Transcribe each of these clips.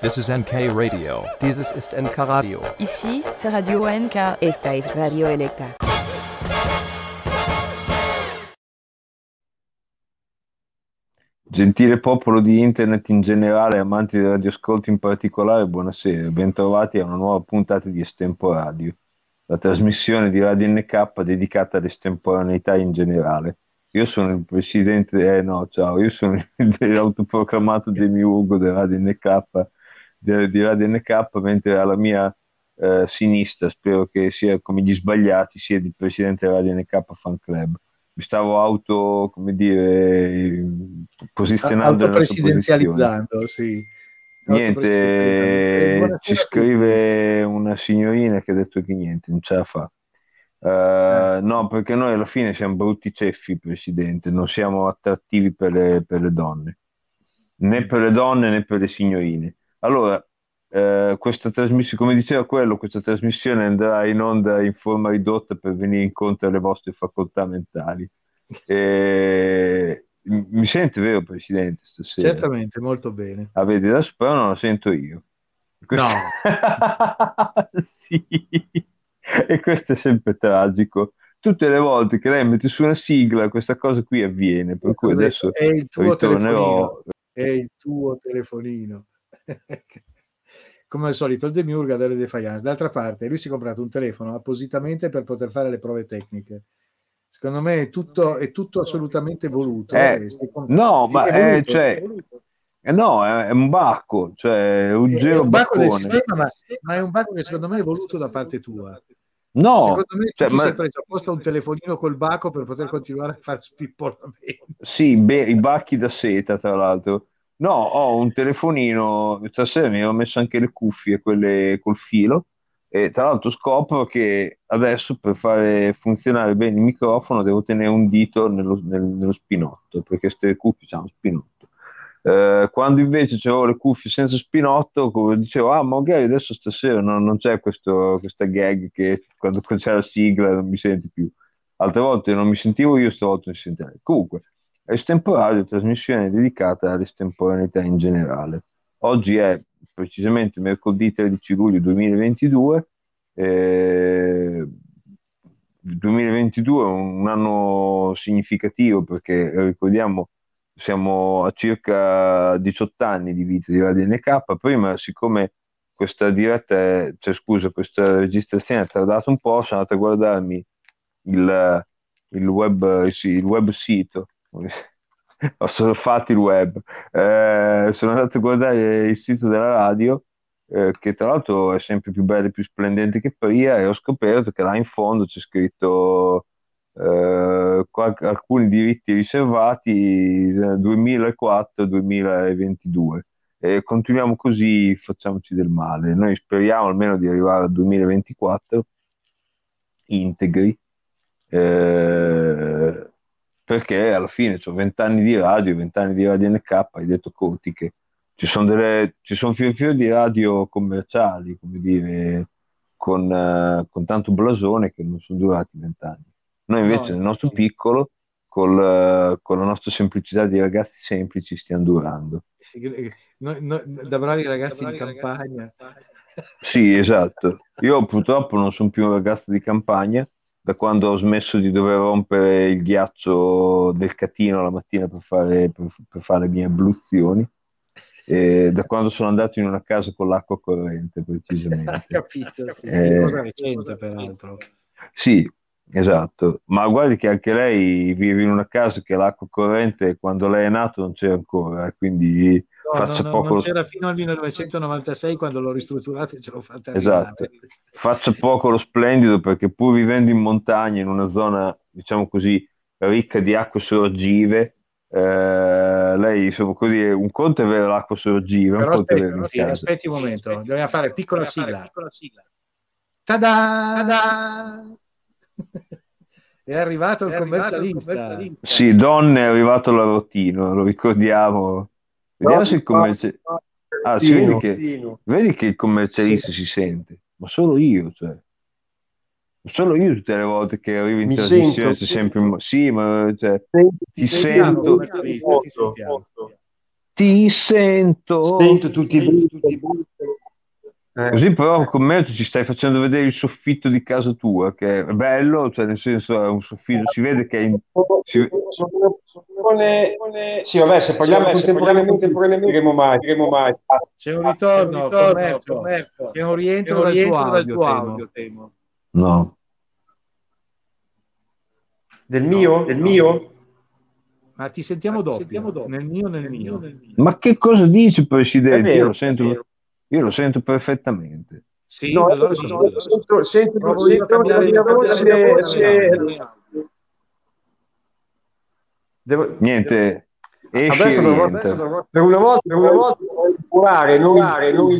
This is NK Radio. Dieses ist NK Radio. Ici, c'est Radio NK. Esta es Radio Electa. Gentile popolo di internet in generale, amanti del radioascolto in particolare, buonasera, bentrovati a una nuova puntata di Estempo Radio, la trasmissione di Radio NK dedicata all'estemporaneità in generale. Io sono il presidente, eh no, ciao, io sono l'autoproclamato demiurgo di Radio NK, di, di Radio NK, mentre alla mia eh, sinistra, spero che sia come gli sbagliati, sia il presidente Radio NK Fan Club mi stavo auto, come dire, posizionando. Autopresidenzializzando, sì. Niente, ci scrive una signorina che ha detto che niente, non ce la fa. Uh, no, perché noi alla fine siamo brutti ceffi, Presidente, non siamo attrattivi per le, per le donne, né per le donne né per le signorine. Allora, uh, questa trasmissione, come diceva quello, questa trasmissione andrà in onda in forma ridotta per venire incontro alle vostre facoltà mentali. E... Mi sente vero, Presidente, stasera? Certamente, molto bene. Avete da però non lo sento io. Questo... No. sì. E questo è sempre tragico. Tutte le volte che lei mette su una sigla, questa cosa qui avviene. Per cui adesso è il tuo ritornerò. Telefonino. È il tuo telefonino. Come al solito, il demiurga delle defiance. D'altra parte, lui si è comprato un telefono appositamente per poter fare le prove tecniche. Secondo me è tutto, è tutto assolutamente voluto. Eh, no, ma è, cioè, eh, no, è, un bacco, cioè un è, giro un bacco del sistema, ma, ma, è un bacco che secondo me è voluto da parte tua. No, secondo me cioè, tu ma... sei preso apposta un telefonino col bacco per poter continuare a fare spippolamento. Sì, beh, i bacchi da seta, tra l'altro. No, ho un telefonino, stasera mi ho messo anche le cuffie, quelle col filo, e tra l'altro scopro che adesso per fare funzionare bene il microfono devo tenere un dito nello, nel, nello spinotto, perché queste cuffie hanno spinotto. Eh, quando invece c'avevo le cuffie senza spinotto, come dicevo, ah, magari adesso stasera non, non c'è questo, questa gag che quando c'è la sigla non mi senti più. Altre volte non mi sentivo io, stavolta mi sentirei. Comunque, estemporaneo, trasmissione dedicata all'estemporaneità in generale. Oggi è precisamente mercoledì 13 luglio 2022. Eh, 2022 è un anno significativo perché ricordiamo siamo a circa 18 anni di vita di Radio NK. Prima, siccome questa diretta, è, cioè scusa, questa registrazione è tardata un po', sono andato a guardarmi il, il, web, il web sito ho surfato il web, eh, sono andato a guardare il sito della radio, eh, che tra l'altro è sempre più bello e più splendente che prima, e ho scoperto che là in fondo c'è scritto eh, qualche, alcuni diritti riservati 2004-2022. E continuiamo così, facciamoci del male. Noi speriamo almeno di arrivare al 2024 integri. Eh, perché alla fine ho 20 anni di radio, 20 anni di radio NK, hai detto Conti che ci sono, delle, ci sono fior fior di radio commerciali, come dire, con, uh, con tanto blasone che non sono durati 20 anni. Noi invece no, nel nostro piccolo, col, uh, con la nostra semplicità di ragazzi semplici, stiamo durando. No, no, da bravi ragazzi da bravi di campagna. Sì, esatto. Io purtroppo non sono più un ragazzo di campagna, da quando ho smesso di dover rompere il ghiaccio del catino la mattina per fare, per, per fare le mie abluzioni. E da quando sono andato in una casa con l'acqua corrente, precisamente. Capito, sì. Eh, cosa recente, peraltro. Sì, esatto. Ma guardi che anche lei vive in una casa che l'acqua corrente, quando lei è nato, non c'era ancora, eh, quindi No, no, no, poco... non c'era fino al 1996 quando l'ho ristrutturata e ce l'ho fatta esatto. Faccia poco lo splendido perché pur vivendo in montagna, in una zona, diciamo così, ricca di acque sorgive, eh, lei insomma così un conto è avere l'acqua sorgiva però aspetti, aspetti, aspetti un momento bisogna fare piccola sigla, piccola sigla. Tada! Tada! è arrivato il commercialista. commercialista sì donne è arrivato l'arrotino lo ricordiamo Vediamo se il commercialista... Ah, si vede che, vedi che il commercialista sì. si sente, ma solo io, cioè. Solo io tutte le volte che arrivo in Mi trasmissione sento, sempre... Sì, ma cioè, ti, ti sento... Ti sento. Sento tutti i brividi. Eh. Così però con me ci stai facendo vedere il soffitto di casa tua, che è bello, cioè nel senso è un soffitto, si vede che è in... si- Sì, vabbè, se parliamo contemporaneamente, contemporaneamente diremo mai, diremo mai. C'è un ritorno, commercio. C'è un rientro dal tuo audio, temo. No. Del mio? Del mio? Ma ti sentiamo doppio, nel mio nel mio. Ma che cosa dici, Presidente? È Io vero, lo sento, vero. Io lo sento perfettamente. Sì, No, allora no, sì. sento, sento, Provo io sento cambiare la mia la voce, voce. Devo- Niente, esci Adesso dovrò, rientra. adesso dovrò- per una volta, per una volta, curare, non curare, non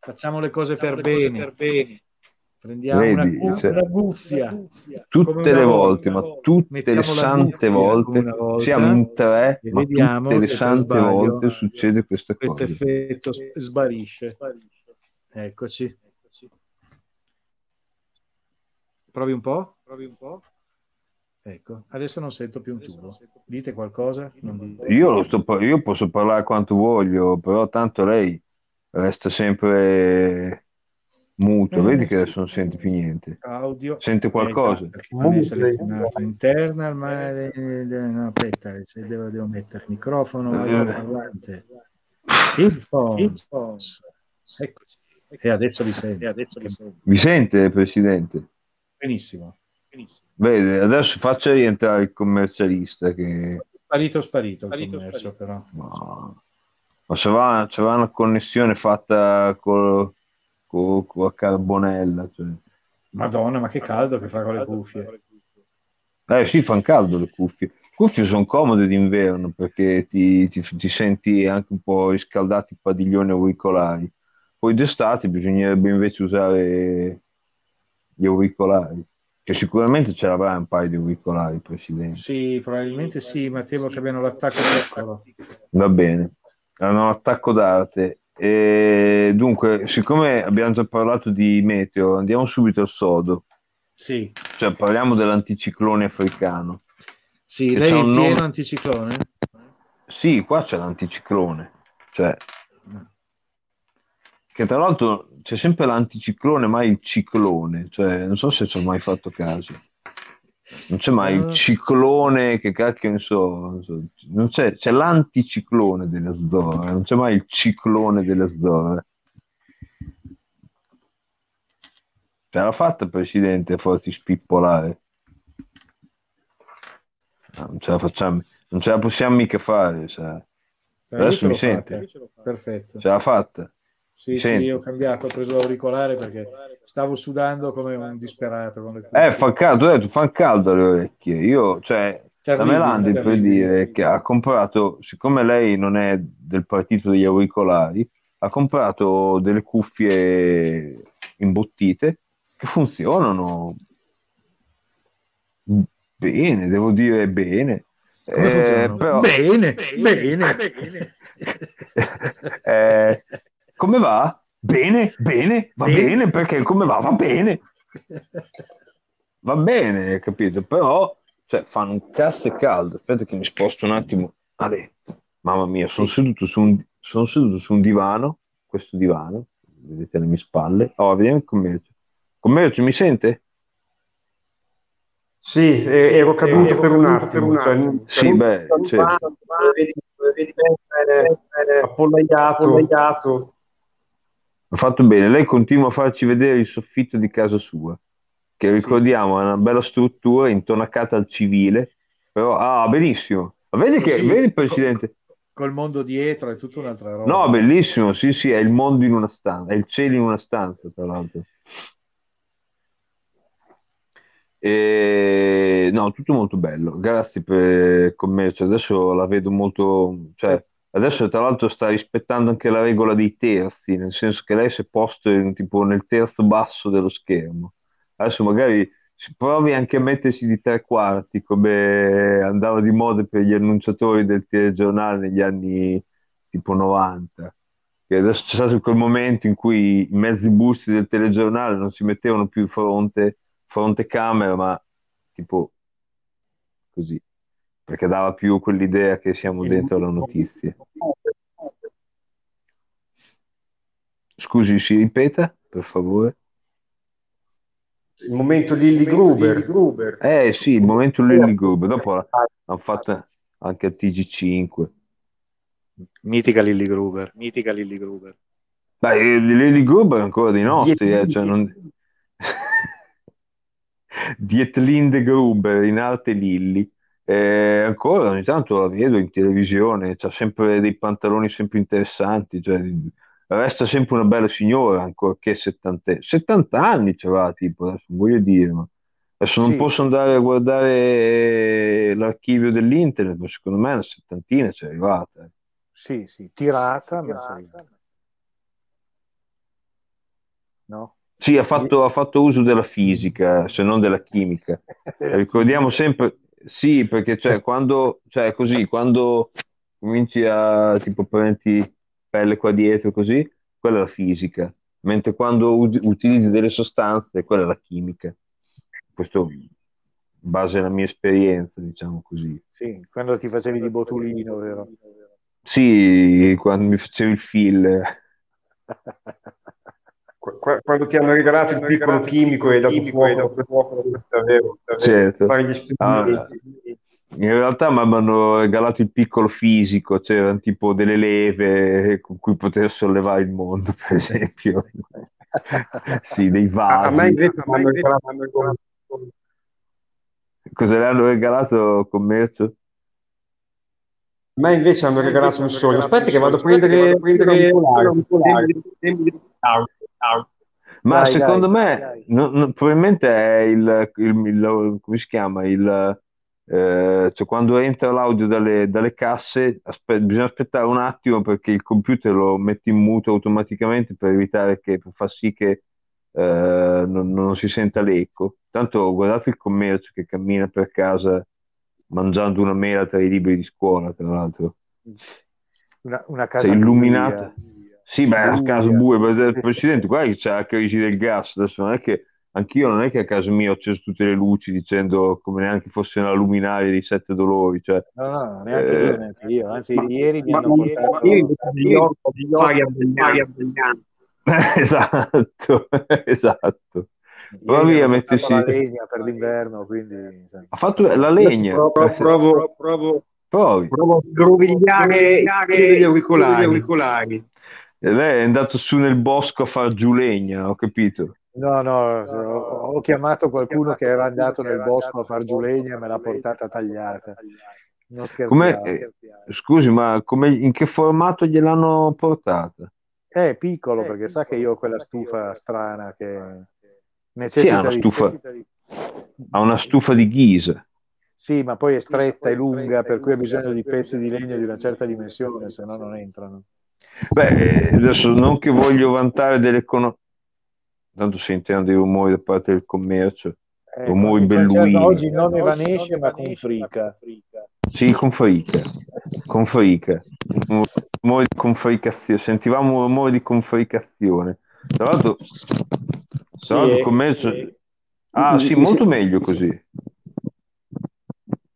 Facciamo le cose per bene. Prendiamo Vedi, una, cioè, una guffia. come Tutte una le volta. volte, ma tutte le sante volte, una volta siamo in tre, ma vediamo tutte le sante sbaglio volte succede questa Questo cosa. effetto s- sbarisce. Eccoci. Provi un po'? Provi un po'? Ecco, adesso non sento più un tubo. Dite qualcosa? Io, lo sto io posso parlare quanto voglio, però tanto lei resta sempre muto. Eh, Vedi che sì. adesso non sente più niente. Audio. Sente qualcosa? Eh, perché non è selezionato internal, ma eh, eh, no, aspetta, se devo, devo mettere microfono, Eh. altoparlante, headphones. Eccoci. E adesso vi sento. Vi sente, Presidente? Benissimo. Vede, adesso faccia rientrare il commercialista che... Sparito, sparito il commercio, però. Ma, ma se va, c'era una connessione fatta con, con, con la carbonella. Cioè. Madonna, ma che caldo che fa con le cuffie. Eh sì, fanno caldo le cuffie. Le cuffie sono comode d'inverno perché ti, ti- ti senti anche un po' riscaldati i padiglioni auricolari. Poi d'estate bisognerebbe invece usare gli auricolari, che sicuramente ce l'avrai un paio di auricolari, Presidente. Sì, probabilmente sì, ma temo che abbiano l'attacco piccolo. Va bene, hanno un attacco d'arte. E dunque, siccome abbiamo già parlato di meteo, andiamo subito al sodo, Sì, cioè parliamo dell'anticiclone africano. sì lei è un nome- anticiclone? Sì, qua c'è l'anticiclone, cioè, che tra l'altro c'è sempre l'anticiclone, mai il ciclone, cioè, non so se ci ho mai fatto caso. Non c'è mai il Ah. ciclone, che cacchio ne so, non so, non c'è, c'è l'anticiclone delle Azzorre, non c'è mai il ciclone delle Azzorre. Ce l'ha fatta, Presidente, a spippolare? No, non ce la facciamo, non ce la possiamo mica fare, sa. Eh, Adesso mi sente? Perfetto. Ce l'ha fatta? Sì, sì, io ho cambiato, ho preso l'auricolare perché stavo sudando come un disperato. Eh, fa caldo, detto, fa caldo alle orecchie. Io, cioè, la Melandi per dire che ha comprato, siccome lei non è del partito degli auricolari, ha comprato delle cuffie imbottite che funzionano bene, devo dire bene. Eh, però- Bene, bene, Eh, come va? Bene, bene, va Bene. bene perché come va? Va bene. Va bene, capito? Però, cioè, fanno un cazzo e caldo. Aspetta che mi sposto un attimo. Ale, mamma mia, sono seduto su un, sono seduto su un divano, questo divano, vedete le mie spalle. Oh, vediamo il commercio. Commercio, mi sente? Sì, eh, ero caduto per un attimo. Cioè, Sì, beh, certo. vedi, vedi bene, appollaiato. appollaiato. Ha fatto bene. Lei continua a farci vedere il soffitto di casa sua, che ricordiamo è una bella struttura intonacata al civile, però ah, benissimo. Ma Vedi che, Sì. vedi Presidente? Col mondo dietro è tutta un'altra roba. No, bellissimo, sì, sì, è il mondo in una stanza, è il cielo in una stanza, tra l'altro. E... No, tutto molto bello. Grazie per il commercio. Adesso la vedo molto, cioè, adesso tra l'altro sta rispettando anche la regola dei terzi, nel senso che lei si è posto in- tipo nel terzo basso dello schermo. Adesso magari si provi anche a mettersi di tre quarti, come andava di moda per gli annunciatori del telegiornale negli anni tipo 90. Che adesso c'è stato quel momento in cui i mezzi busti del telegiornale non si mettevano più fronte, fronte camera, ma tipo così, perché dava più quell'idea che siamo dentro la notizia. Scusi, si ripeta, per favore? Il momento Lilly Gruber. Gruber. Eh sì, il momento Lilly Gruber. Dopo l'hanno fatta anche a TG5. Mitica Lilly Gruber. Mitica Lilly Gruber. Beh, eh, Lilly Gruber è ancora di nostri. Eh, cioè non... Dietlinde Gruber, in arte Lilly. Eh, ancora ogni tanto la vedo in televisione, c'ha sempre dei pantaloni sempre interessanti, cioè, resta sempre una bella signora, ancorché 70, 70 anni ce l'ha, tipo, adesso non voglio dire, ma adesso non Sì, posso sì. andare a guardare l'archivio dell'internet, ma secondo me una settantina c'è arrivata. Sì, sì, tirata, ma c'è arrivata. No? Sì, ha fatto, ha fatto uso della fisica, se non della chimica. Ricordiamo sempre, sì, perché cioè, quando, cioè, così, quando cominci a tipo prendi pelle qua dietro così, quella è la fisica, mentre quando u- utilizzi delle sostanze, quella è la chimica. Questo in base alla mia esperienza, diciamo così. Sì, quando ti facevi di botulino, vero? Sì, quando mi facevi il filler. Qu- qu- Quando ti hanno regalato il piccolo chimico e dato fuoco, fuoco, davvero, davvero, Certo. fare gli Ah, esperimenti. in realtà mi avevano regalato il piccolo fisico, c'erano tipo delle leve con cui poter sollevare il mondo, per esempio. Sì, dei A, a me vasi. invece mi hanno regalato Cosa le hanno regalato al commercio? A me invece hanno regalato un sogno. Aspetta che vado a prendere, prendere un polare. Ma Dai, secondo dai, me, dai. no- no, probabilmente è il, il- il- come si chiama? Il, eh, cioè quando entra l'audio dalle, dalle casse, aspe- bisogna aspettare un attimo perché il computer lo mette in muto automaticamente per evitare che, per far sì che eh, non, non si senta l'eco. Tanto guardate il commercio che cammina per casa mangiando una mela tra i libri di scuola, tra l'altro. Una, una casa Sei illuminato. Sì, beh, a buia, il presidente, guarda che c'è la crisi del gas, adesso non è che anch'io non è che a casa mia ho acceso tutte le luci dicendo come neanche fosse una luminaria dei sette dolori, cioè, No, no, neanche Eh, io, neanche io. Anzi, Ma- ieri mi ma- hanno ma- portato... esatto, esatto. ieri Prova mi via a hanno portato mettersi- la legna per l'inverno, quindi... Ha fatto la legna, Provo, provo, provo, provi. provo a grovigliare gli auricolari. E lei è andato su nel bosco a far giù legna, ho capito. No, no, ho, ho chiamato qualcuno che era andato nel bosco a far giù legna e me l'ha portata tagliata. Non Come, scherziamo. eh, scusi, ma come, in che formato gliel'hanno portata? È piccolo perché sa che io ho quella stufa strana che Sì, necessita ha una di- stufa, necessita di- ha una stufa di ghisa. Sì, ma poi è stretta e lunga, per cui ha bisogno di pezzi di legno di una certa dimensione, se no non entrano. Beh, eh, adesso non che voglio vantare dell'economia, tanto sentiamo dei rumori da parte del commercio. Eh, Rumori belluini. Oggi non evanesce, ma con frica. Sì, con frica, con frica, un rumore di confricazione, sentivamo un rumore di confricazione. Tra l'altro, tra l'altro il commercio... Ah sì, molto meglio così.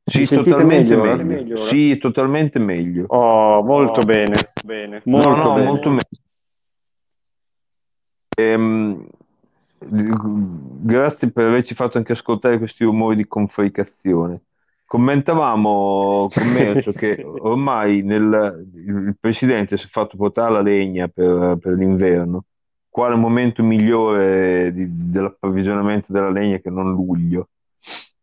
Sì, Mi sentite totalmente meglio, ora? meglio. Sì, totalmente meglio. Oh, molto bene, bene, No, molto no, bene. molto meglio. Ehm, grazie per averci fatto anche ascoltare questi rumori di confricazione. Commentavamo commercio che ormai nel- il presidente si è fatto portare la legna per, per l'inverno. Quale momento migliore di- dell'approvvigionamento della legna che non luglio?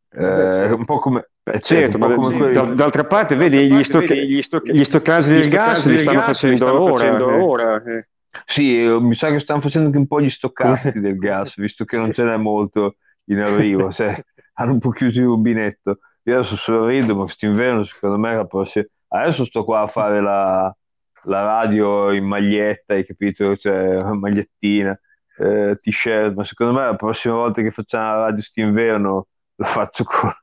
Eh, certo. un po' come, eh, Certo, ma d'al- d'altra parte, vedi, gli, stoc- gli stoccaggi del gas li stanno facendo ora. eh. Sì, eh, mi sa che stanno facendo anche un po' gli stoccati del gas, visto che non ce n'è molto in arrivo, cioè, hanno un po' chiuso il rubinetto. Io adesso sorrido, ma quest'inverno secondo me la prossima... Adesso sto qua a fare la, la radio in maglietta, hai capito? Cioè, magliettina, eh, t-shirt, ma secondo me la prossima volta che facciamo la radio quest'inverno lo faccio con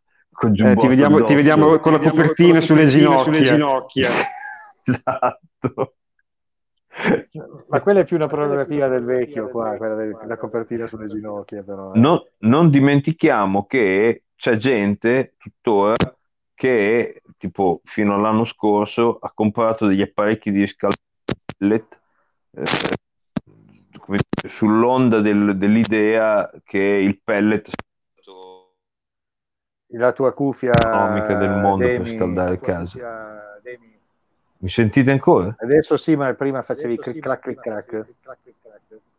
Eh, ti, vediamo, ti vediamo con la copertina sulle ginocchia. Esatto. Ma quella è più una prerogativa del vecchio qua, quella della copertina sulle ginocchia, però. eh. Non, non dimentichiamo che c'è gente tuttora che tipo fino all'anno scorso ha comprato degli apparecchi di riscaldamento eh, sull'onda del- dell'idea che il pellet La tua cuffia economica del mondo per Demi, scaldare la tua casa. Demi. Mi sentite ancora? Adesso sì, ma prima facevi clic clac clic crack.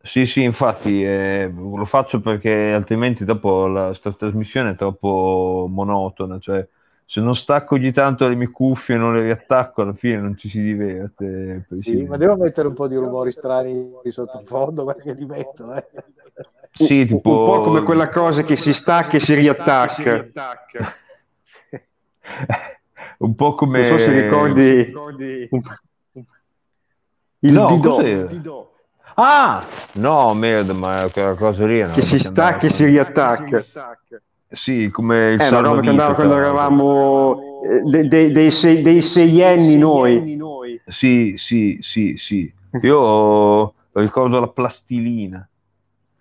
Sì, sì, infatti eh, lo faccio perché altrimenti dopo la sta trasmissione è troppo monotona, cioè se non stacco ogni tanto le mie cuffie e non le riattacco alla fine non ci si diverte. Sì, ma devo mettere un po' di rumori strani di sottofondo perché li metto. Eh. Sì, Un- tipo- Un po' come quella cosa che si stacca e si riattacca. un po' come... Non so se ricordi il No, cos'era? Ah! No, merda, ma quella cosa lì è una che si stacca e si riattacca. Sì, come il che salvavita, andava quando l'altro. eravamo eh, de- de- dei, sei- dei seienni noi. Sì, sì, sì, sì. Io ricordo la plastilina,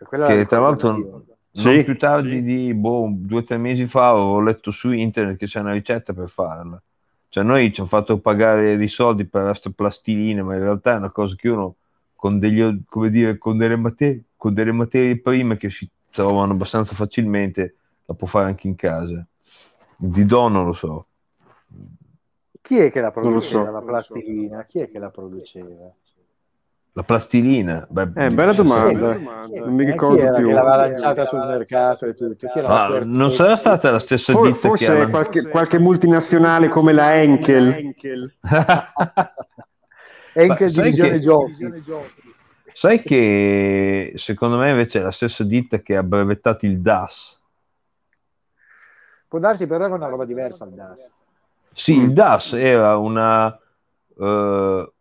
che la tra l'altro Sì. più tardi di boh, due o tre mesi fa avevo letto su internet che c'è una ricetta per farla. Cioè noi ci hanno fatto pagare dei soldi per queste plastiline, ma in realtà è una cosa che uno con degli, come dire, con delle materie, con delle materie prime che si trovano abbastanza facilmente, la può fare anche in casa. Di do non lo so. Chi è che la produceva so. la plastilina? Chi è che la produceva? La plastilina? Beh, Eh, bella domanda. È- Non mi eh, ricordo era più. che l'aveva lanciata sul mercato e tutto? Era Ah, non sarà stata la stessa For- ditta che forse ha qualche, qualche multinazionale come la Henkel. E anche Ma sai divisione che- giochi. Sai che secondo me invece è la stessa ditta che ha brevettato il DAS. Può darsi però era una roba diversa il DAS. Sì, Mm. il DAS era una... eh,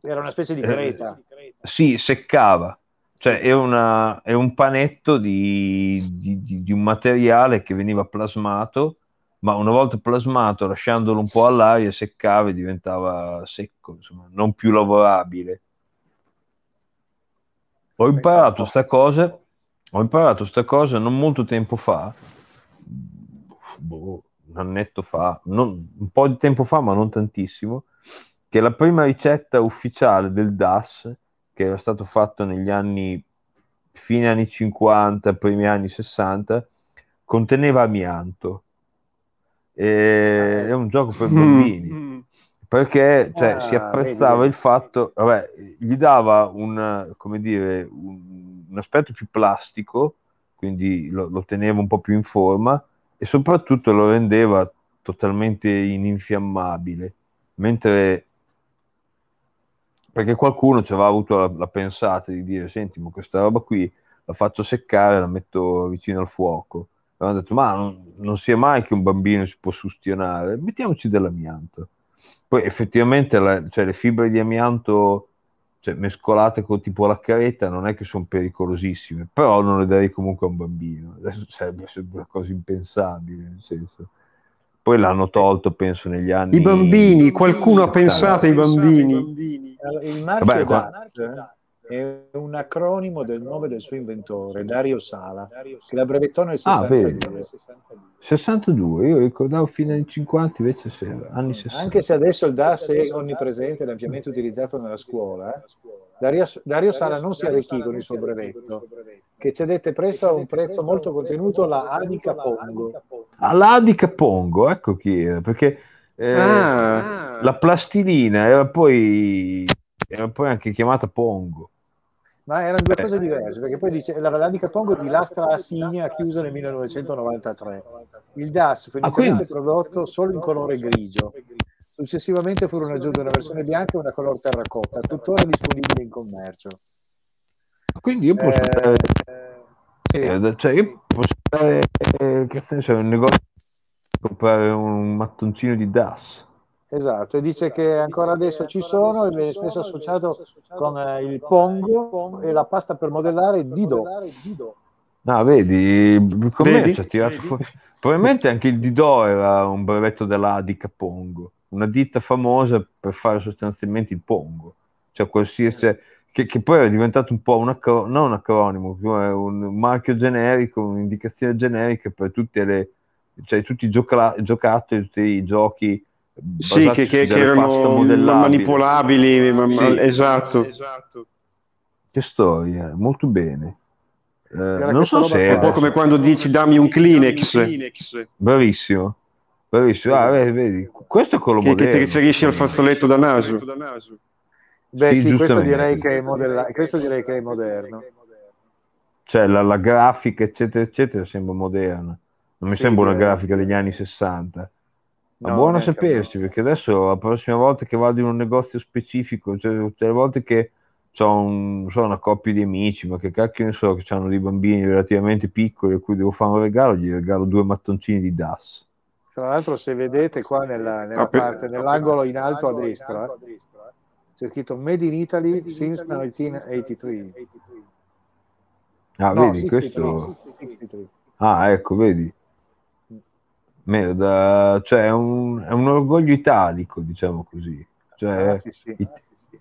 Era una specie di Eh, creta. Sì, seccava. Cioè è, una- è un panetto di, di- di- un materiale che veniva plasmato, ma una volta plasmato, lasciandolo un po' all'aria, seccava e diventava secco, insomma, non più lavorabile. Ho imparato sta cosa, ho imparato sta cosa non molto tempo fa, boh, un annetto fa, non- un po' di tempo fa, ma non tantissimo, che la prima ricetta ufficiale del DAS, che era stato fatto negli anni, fine anni 50, primi anni 60, conteneva amianto. E- è un gioco per bambini perché cioè, Ah, si apprezzava vedi, il fatto, vabbè, gli dava un, come dire, un, un aspetto più plastico, quindi lo, lo teneva un po' più in forma e soprattutto lo rendeva totalmente ininfiammabile, mentre perché qualcuno ci aveva avuto la, la pensata di dire, senti, ma questa roba qui la faccio seccare, la metto vicino al fuoco. E hanno detto, ma non, non sia mai che un bambino si può sustionare, mettiamoci dell'amianto. Poi effettivamente la- cioè, le fibre di amianto cioè, mescolate con tipo la careta non è che sono pericolosissime, però non le darei comunque a un bambino. Adesso sarebbe sempre una cosa impensabile, nel senso. Poi l'hanno tolto, penso, negli anni... I bambini, qualcuno ha 70. pensato ai bambini. Il marchio Vabbè, qua- è un acronimo del nome del suo inventore, Dario Sala, che la brevettò nel Ah, 62. vedi. 62, io ricordavo fine anni 50, invece sì, anni 60. Anche se adesso il DAS è onnipresente ed ampiamente utilizzato nella scuola, eh, Dario, Dario Sala non si arricchì con il suo brevetto, che cedette presto a un prezzo molto contenuto la Adica Pongo. All'Adica Pongo, ecco chi era, perché eh, Ah. la plastilina era poi, era poi anche chiamata Pongo. Ma erano due cose diverse, perché poi dice la Valadica Pongo di lastra Assigna chiusa nel 1993. Il DAS fu Ah, inizialmente quindi- prodotto solo in colore grigio. Successivamente furono aggiunte una versione bianca e una color terracotta, tuttora disponibile in commercio. Quindi io posso Eh, andare, sì. eh, cioè io posso andare, eh, che senso, in un negozio a comprare un mattoncino di DAS. Esatto, e dice che ancora adesso ci sono e viene spesso associato con eh, il Pongo e la pasta per modellare Dido. No, vedi, il commercio Vedi? ha tirato fuori. Probabilmente anche il Didò era un brevetto dell'Adica Pongo, una ditta famosa per fare sostanzialmente il Pongo, cioè qualsiasi, cioè, che, che poi è diventato un po' un, acro- non un acronimo, ma un marchio generico, un'indicazione generica per tutte le, cioè, tutti i gioca- giocattoli, tutti i giochi Sì, che, che- che erano manipolabili, ma- ma- Sì. esatto. Che storia, molto bene. Eh, non so se È un po' come quando dici dammi un Kleenex, Bravissimo, bravissimo. Ah, vedi, vedi, questo è quello che, che ti moderno. riferisci al fazzoletto da naso. Beh, Sì, sì, questo direi, che è modella- questo direi che è moderno. Cioè, la, la grafica, eccetera, eccetera, sembra moderna. Non mi Sì, sembra una grafica degli anni 60. Ma No, buono sapersi, perché adesso la prossima volta che vado in un negozio specifico, cioè tutte le volte che ho un, so, una coppia di amici, ma che cacchio ne so, che hanno dei bambini relativamente piccoli a cui devo fare un regalo, gli regalo due mattoncini di DAS. Tra l'altro, se vedete qua nella, nella Ah, per- parte, nell'angolo in alto a destra, c'è scritto Made in Italy since 1983. Ah, No, vedi, 63, questo... 63. Ah, ecco, vedi. Merda, cioè è un, è un orgoglio italico, diciamo così. Cioè, Ah, sì, sì. i,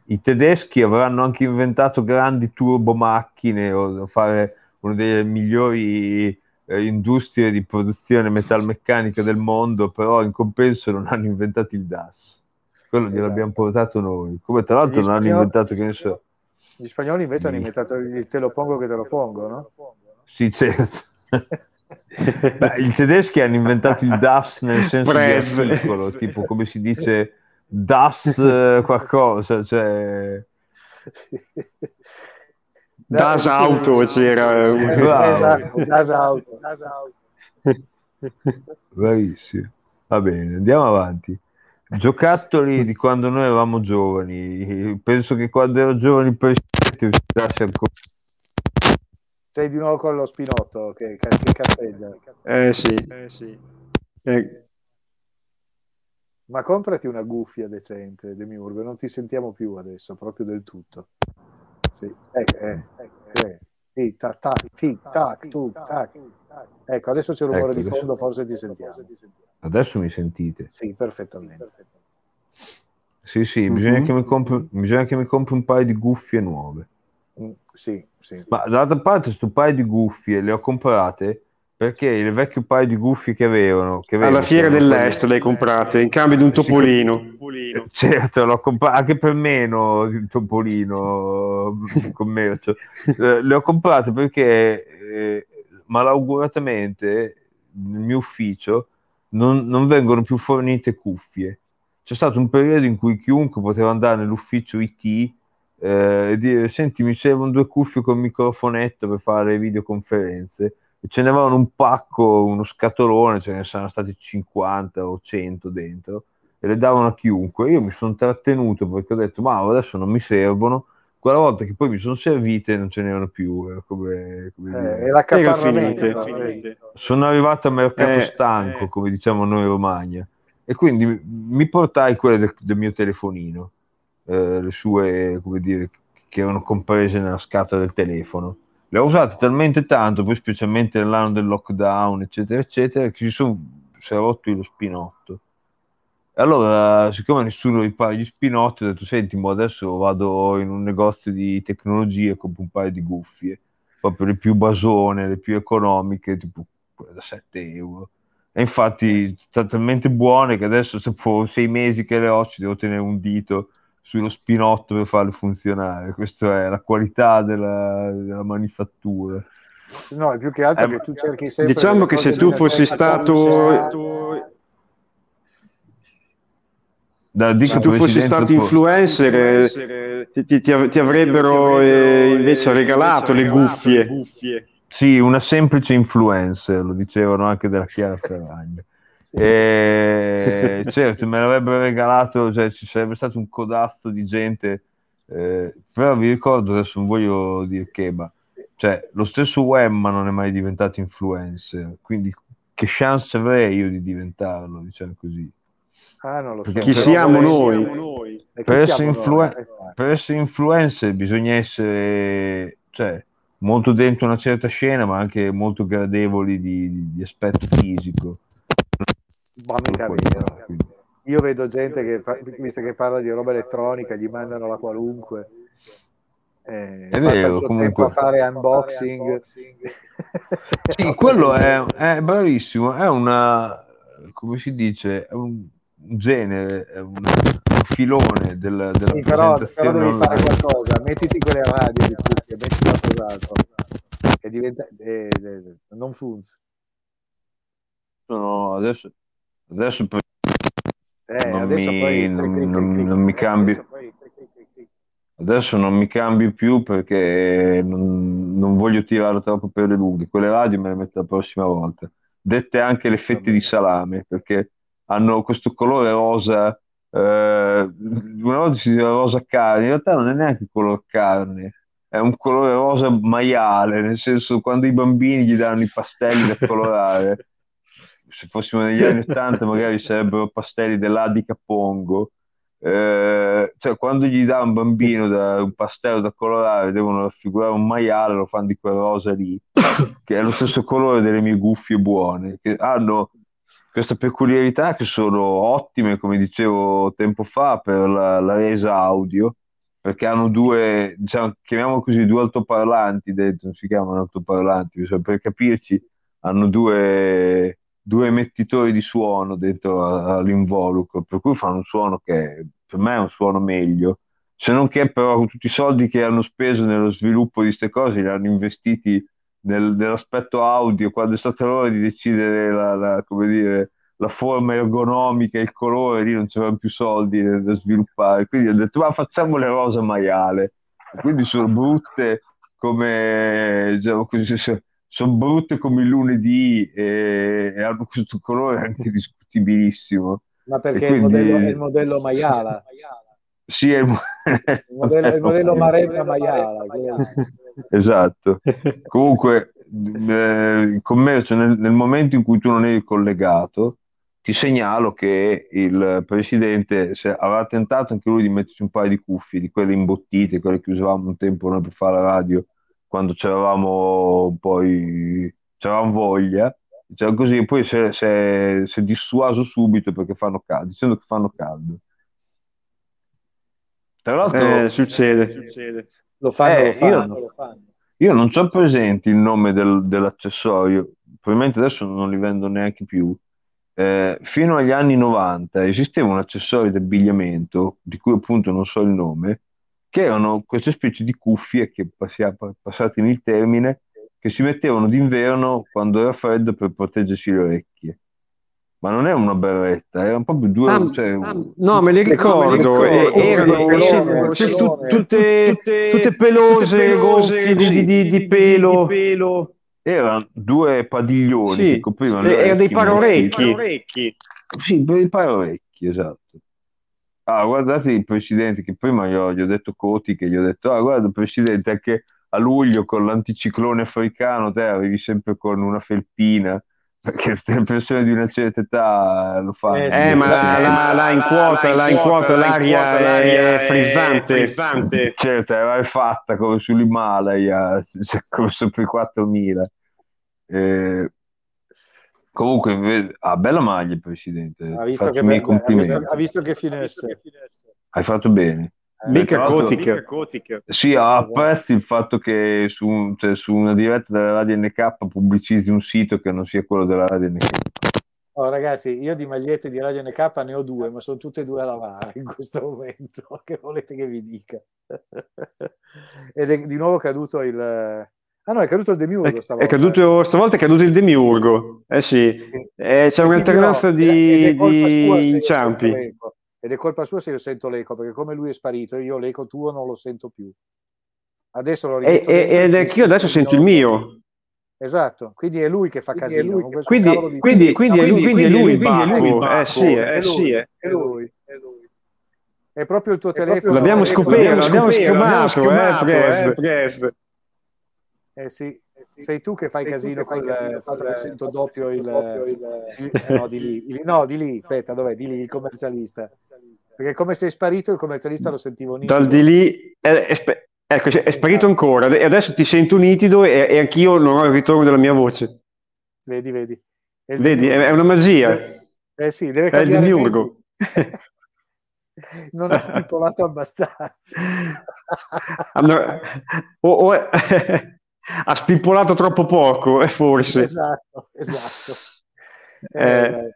i tedeschi avranno anche inventato grandi turbomacchine o fare una delle migliori eh, industrie di produzione metalmeccanica del mondo, però in compenso non hanno inventato il DAS. Quello Esatto. gliel'abbiamo portato noi. Come tra l'altro Gli non hanno spagnoli- inventato, che ne so. Gli spagnoli invece hanno Sì. inventato il te lo pongo che te lo pongo, no? Sì, certo. Beh, i tedeschi hanno inventato il Das nel senso di Breve. articolo, tipo come si dice Das eh, qualcosa, cioè Das Auto sì. c'era. Eh, Bravo. Esatto, Das Auto. Das Auto. bravissimo. Va bene, andiamo avanti. Giocattoli di quando noi eravamo giovani. Penso che quando ero giovane il presidente uscisse ancora. Sei di nuovo con lo spinotto che, che cazzeggia. Eh sì. Eh, Ma comprati una guffia decente, Demiurgo, non ti sentiamo più adesso, proprio del tutto. Sì, ecco, eh, eh. Tic, tac, tac, tic, tac, tuc, tac. Ecco, adesso c'è un rumore Ecco, di adesso- fondo, forse ti sentiamo. Adesso mi sentite? Sì, perfettamente. Sì, sì, bisogna, Mhm. che mi compri, bisogna che mi compri un paio di guffie nuove. Mm, Sì, sì. Ma dall'altra parte, sto paio di guffie le ho comprate perché il vecchio paio di guffie che avevano, che avevo, alla fiera dell'est le hai comprate in cambio di un topolino. quelli- Certo, l'ho comprato anche per meno il topolino in commercio. Eh, le ho comprate perché eh, malauguratamente nel mio ufficio non, non vengono più fornite cuffie. C'è stato un periodo in cui chiunque poteva andare nell'ufficio IT eh, e dire senti mi servono due cuffie con microfonetto per fare le videoconferenze ce n'avevano un pacco, uno scatolone, ce ne saranno stati 50 o 100 dentro e le davano a chiunque. Io mi sono trattenuto perché ho detto ma adesso non mi servono. Quella volta che poi mi sono servite non ce n'erano più. era come- come Eh. Era eh. Sono arrivato a mercato Eh, stanco, eh. come diciamo noi in Romagna, e quindi mi portai quelle del, del mio telefonino, eh, le sue, come dire, che erano comprese nella scatola del telefono. Le ho usate talmente tanto, poi specialmente nell'anno del lockdown, eccetera, eccetera, che si, son, si è rotto lo spinotto. E allora, siccome nessuno ripara gli spinotti, ho detto, senti, mo adesso vado in un negozio di tecnologie e compro un paio di cuffie, proprio le più basone, le più economiche, tipo quelle da 7 euro. E infatti sono talmente buone che adesso for sei mesi che le ho ci devo tenere un dito sullo spinotto per farle funzionare. Questa è la qualità della, della manifattura. No, è più che altro Eh, che tu cerchi sempre. Diciamo che se tu fossi stato. Da, dico se tu fossi stato po- influencer eh, ti, ti- ti av- ti avrebbero eh, invece regalato le guffie Sì, una semplice influencer, lo dicevano anche della Chiara Ferragni. E certo, me l'avrebbero regalato, cioè ci sarebbe stato un codazzo di gente, eh, però vi ricordo, adesso non voglio dire che, ma cioè, lo stesso Wemma non è mai diventato influencer, quindi che chance avrei io di diventarlo, diciamo così. Ah, non lo so. Chi però siamo noi chi Per essere, siamo influen- noi? Infatti. per essere influencer bisogna essere cioè, molto dentro una certa scena, ma anche molto gradevoli di, di- di aspetto fisico. Ma mica Solo vero. Io vedo gente che, visto che parla di roba elettronica, gli mandano la qualunque. Eh, È vero, il suo comunque. tempo a fare unboxing. Sì, quello è, è bravissimo, è una, come si dice, è un genere, è una filone del, della Sì, però, però devi fare qualcosa, mettiti quelle radio di cuffie, metti qualcos'altro e diventa eh, eh, non funziona. Sono- adesso, adesso per- Eh, Non adesso mi- poi non- non- non mi cambi. Adesso non mi cambio più perché non, non voglio tirare troppo per le lunghe. Quelle radio me le metto la prossima volta. Dette anche le fette di salame perché hanno questo colore rosa. eh, una volta si diceva rosa carne, in realtà non è neanche color carne, è un colore rosa maiale, nel senso quando i bambini gli danno i pastelli da colorare. Se fossimo negli anni 80 magari sarebbero pastelli dell'Adica Pongo. Eh, cioè quando gli dà un bambino da- un pastello da colorare devono raffigurare un maiale lo fanno di quel rosa lì che è lo stesso colore delle mie guffie buone che hanno questa peculiarità che sono ottime come dicevo tempo fa per la, la resa audio perché hanno due diciamo, chiamiamolo così due altoparlanti dentro non si chiamano altoparlanti per capirci hanno due due emettitori di suono dentro all'involucro, per cui fanno un suono che per me è un suono meglio. Se non che però con tutti i soldi che hanno speso nello sviluppo di queste cose li hanno investiti nel- nell'aspetto audio, quando è stata l'ora di decidere la, la- dire, la forma ergonomica, il colore, lì non c'erano più soldi da sviluppare. Quindi ho detto, ma facciamo le rosa maiale. Quindi sono brutte come, diciamo così, sono brutte come il lunedì e, e hanno questo colore anche discutibilissimo. ma perché E il, quindi- modello, è il modello maiala, Sì, è il, mo- il modello, il modello Maremma maiala. Esatto. Comunque, eh, il commercio, nel, nel momento in cui tu non eri collegato, ti segnalo che il presidente se, aveva tentato anche lui di metterci un paio di cuffie, di quelle imbottite, quelle che usavamo un tempo noi per fare la radio, quando c'eravamo poi, c'eravamo voglia, diciamo così, e poi si è, dissuaso subito perché fanno caldo, dicendo che fanno caldo. Tra l'altro, Eh, succede. Lo fanno, Eh, lo fanno, io- lo fanno. Io non ho presente il nome del- dell'accessorio, probabilmente adesso non li vendo neanche più. Eh, fino agli anni 90 esisteva un accessorio di abbigliamento, di cui appunto non so il nome, che erano queste specie di cuffie che, passia- passatemi il termine, che si mettevano d'inverno quando era freddo per proteggersi le orecchie. Ma non è una berretta, erano proprio due... Ah, cioè, No, me li ricordo. erano tutte, tutte pelose, gonfie di, di- di- di pelo. erano due padiglioni Sì, che coprivano le erano dei parorecchi. Sì, per i parorecchi, esatto. Ah, guardate il presidente che prima gli ho, gli ho detto Coti, che gli ho detto, ah, guarda, presidente, anche a luglio con l'anticiclone africano te arrivi sempre con una felpina, perché le persone di una certa età lo fanno. Eh, Eh, ma là, là- là in quota, là in quota l'aria è frizzante. Certo, era fatta come sull'Himalaya, si è corso per 4.000. Eh, comunque, ha bella maglia il presidente. Ha visto, Faccio che, miei ha, visto, ha visto che finesse. Hai fatto bene. Eh, Mica Kotick. Sì, apprezzo il fatto che su, cioè, su una diretta della Radio NK pubblicizzi un sito che non sia quello della Radio NK. Oh, ragazzi, io di magliette di Radio NK ne ho due, ma sono tutte e due a lavare in questo momento. Che volete che vi dica? Ed è di nuovo caduto il. Ah no, è caduto il demiurgo È, stavolta. è caduto, stavolta è caduto il demiurgo. Eh sì, Eh, c'è un'alternanza è- è di, di io inciampi. Ed è colpa sua se io sento l'eco, perché come lui è sparito, io l'eco tuo non lo sento più. Adesso lo dentro ed e anch'io adesso sento il mio. Esatto, quindi è lui che fa Quindi è casino. che- Quindi, quindi, quindi, è lui, quindi- quindi è lui il quindi è lui il bacco. Eh sì, eh eh sì, eh. È lui, è lui. È proprio il tuo telefono. L'abbiamo scoperto, l'abbiamo schiumato, eh, eh. Eh sì, sei tu che fai Sei casino che fai col casino il fatto che sento doppio il, eh, no, di lì, il- no, di lì, aspetta, dov'è? Di lì il commercialista. Perché come sei sparito il commercialista lo sentivo nitido. Dal di lì è, è sp- ecco, è sparito ancora e adesso ti sento nitido e, e anch'io non ho il ritorno della mia voce. Vedi, vedi. È Vedi, è, una magia. Eh sì, deve È il demiurgo. Non ha spippolato abbastanza. Hanno- o- o- ha spippolato troppo poco, eh, forse. Esatto, esatto. Eh,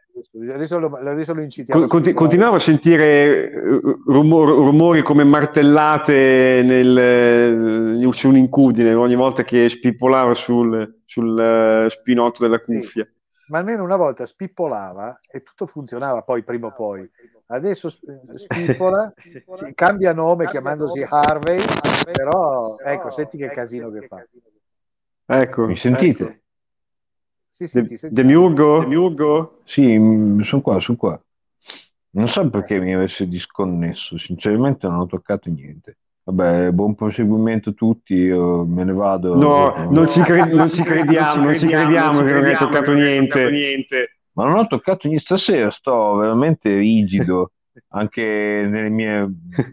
adesso, lo, adesso lo incitiamo. Conti, continuavo a sentire rumor, rumori come martellate nel, su un'incudine ogni volta che spippolava sul, sul spinotto della cuffia. Sì ma almeno una volta spippolava e tutto funzionava poi prima o poi. Adesso spippola, cambia nome chiamandosi Harvey, però ecco, senti che casino che fa. Ecco, mi sentite? Ecco. Sì, senti, senti. Demiurgo? Demiurgo? Sì, mm, sono qua, sono qua. Non so perché mi avesse disconnesso, sinceramente non ho toccato niente. Vabbè, buon proseguimento a tutti, io me ne vado. No, non ci, cred- non ci crediamo, non ci crediamo che non hai toccato niente. Ma non ho toccato niente stasera, sto veramente rigido, anche nelle mie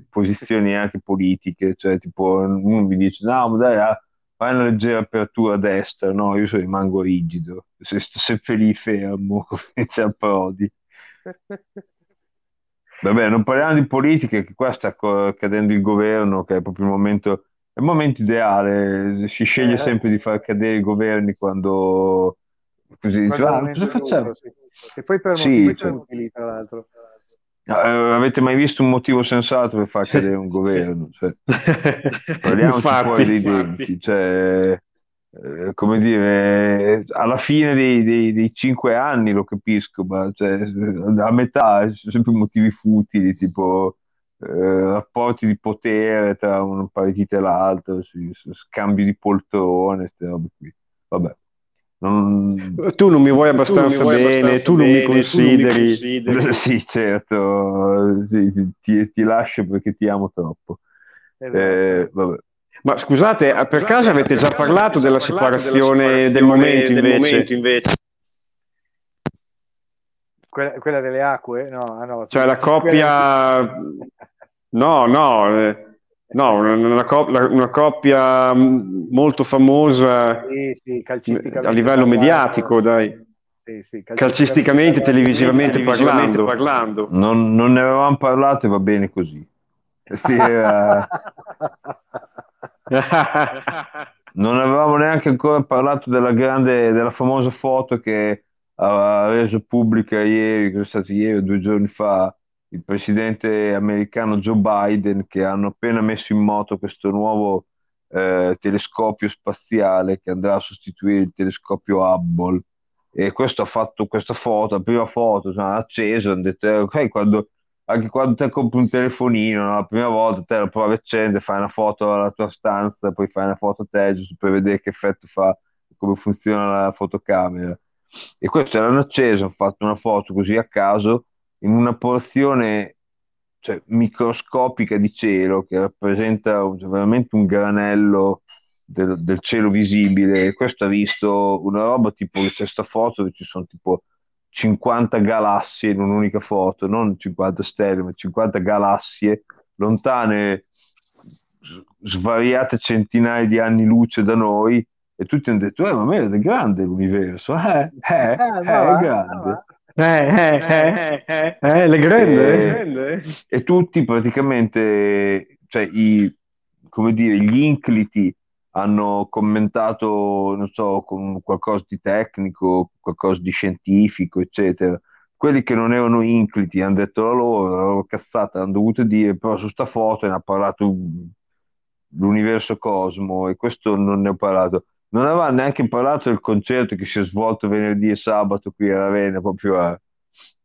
posizioni anche politiche, cioè tipo uno mi dice no, ma dai, ah, fai una leggera apertura a destra, no, io rimango rigido, se sto sempre lì fermo, come c'è Prodi. Vabbè, non parliamo di politica, che qua sta cadendo il governo, che è proprio il momento, è il momento ideale, si sceglie eh, sempre di far cadere i governi quando così dice, ah, cosa facciamo? Sì. E poi per motivi sì, utili, tra l'altro. Uh, avete mai visto un motivo sensato per far cadere un governo? Cioè, parliamoci infatti, poi dei denti. Cioè, eh, come dire, alla fine dei, dei, dei, cinque anni lo capisco, ma cioè, a metà ci sono sempre motivi futili, tipo eh, rapporti di potere tra una partita e l'altra, scambi di poltrone, queste robe qui. Vabbè. Non... Tu non mi vuoi abbastanza, non mi vuoi bene, abbastanza tu, non bene, consideri... tu non mi consideri. Sì, certo, sì, ti, ti, lascio perché ti amo troppo. Esatto. Eh, vabbè. Ma scusate, Ma per caso avete già parlato della separazione, del momento invece? Del momento invece? Quella, quella, delle acque? No, ah no, cioè la coppia... No, no, eh, no una, una, coppia, una, coppia molto famosa sì, sì, a livello mediatico, dai. Sì, sì, calcisticamente, calcisticamente, televisivamente, televisivamente parlando. parlando. Non, non, ne avevamo parlato e va bene così. Sì, eh... non avevamo neanche ancora parlato della grande, della famosa foto che ha reso pubblica ieri, che è stato ieri o due giorni fa, il presidente americano Joe Biden, che hanno appena messo in moto questo nuovo eh, telescopio spaziale che andrà a sostituire il telescopio Hubble. E questo ha fatto questa foto, la prima foto, sono acceso, hanno detto, eh, quando anche quando te compri un telefonino, no? la prima volta te lo provi a accendere, fai una foto alla tua stanza, poi fai una foto a te, giusto per vedere che effetto fa, come funziona la fotocamera. E questo l'hanno acceso, hanno fatto una foto così a caso, in una porzione cioè, microscopica di cielo che rappresenta cioè, veramente un granello del, del, cielo visibile. Questo ha visto una roba tipo, c'è questa foto dove ci sono tipo 50 galassie in un'unica foto, non 50 stelle, ma 50 galassie lontane, svariate centinaia di anni luce da noi, e tutti hanno detto, eh, ma è grande l'universo, eh, eh, eh, eh è grande. Eh, eh, eh, eh, eh, le grande. E, e tutti praticamente, cioè, i, come dire, gli incliti hanno commentato, non so, con qualcosa di tecnico, qualcosa di scientifico, eccetera. Quelli che non erano incliti hanno detto la loro, la loro cazzata, hanno dovuto dire, però su sta foto ne ha parlato l'universo Cosmo e questo non ne ho parlato. Non aveva neanche parlato del concerto che si è svolto venerdì e sabato qui a Ravenna, proprio a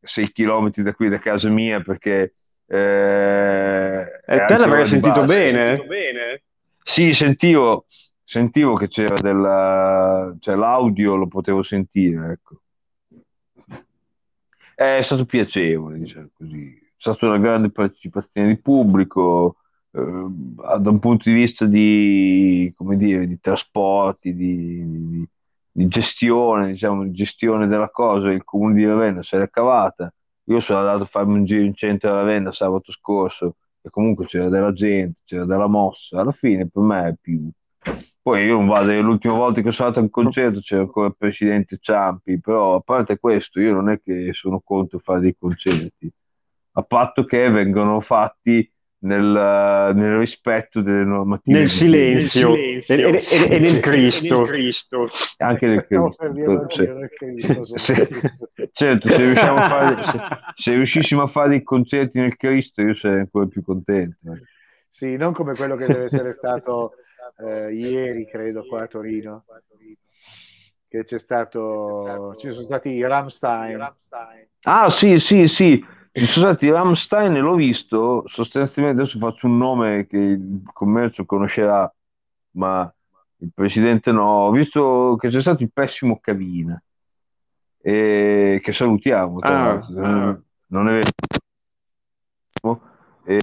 6 km da qui da casa mia, perché... Eh, e te l'avrei sentito bene? sentito bene? Sì, sentivo, sentivo che c'era della, cioè l'audio lo potevo sentire, ecco. È stato piacevole, diciamo così. È stata una grande partecipazione di pubblico, da un punto di vista di, dire, di trasporti, di, di, di gestione, diciamo, di gestione della cosa, il comune di Ravenna se l'è cavata. Io sono andato a farmi un giro in centro a Ravenna sabato scorso e comunque c'era della gente, c'era della mossa, alla fine per me è più... Poi io non vado, l'ultima volta che sono andato al concerto c'era ancora il presidente Ciampi, però a parte questo io non è che sono contro fare dei concerti, a patto che vengano fatti nel, nel, rispetto delle normative. Nel silenzio, nel silenzio. E, e, e, nel Cristo. Nel Cristo. Anche nel Cristo. Se, se, certo, se, riusciamo a fare, se, se, riuscissimo a fare i concerti nel Cristo io sarei ancora più contento. Sì, non come quello che deve essere stato eh, ieri, credo, qua a Torino. Che c'è stato, ci sono stati i Ramstein. Ah, sì, sì, sì ci sono stati Ramstein e l'ho visto, sostanzialmente adesso faccio un nome che il commercio conoscerà, ma il presidente no. Ho visto che c'è stato il pessimo Cavina, e che salutiamo. Ah, ah. Non è vero. E...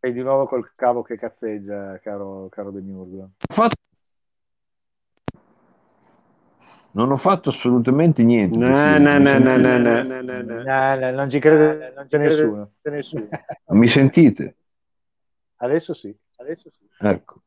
E di nuovo col cavo che cazzeggia, caro, caro De Miurgo. Fatto non ho fatto assolutamente niente. No, no, no, no, no, no, non ci crede, non c'è nessuno. nessuno. Mi sentite? Adesso sì. Adesso sì. Ecco.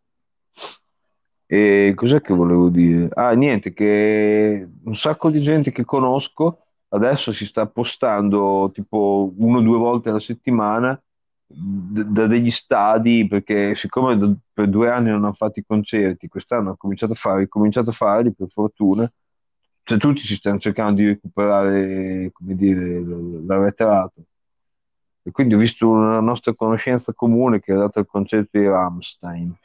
E cos'è che volevo dire? Ah, niente, che un sacco di gente che conosco adesso si sta postando tipo uno o due volte alla settimana da degli stadi perché siccome per due anni non hanno fatto i concerti quest'anno hanno cominciato a fare, cominciato a farli per fortuna cioè tutti ci stanno cercando di recuperare, come dire, l'arretrato. E quindi ho visto una nostra conoscenza comune che ha dato il concetto di Rammstein.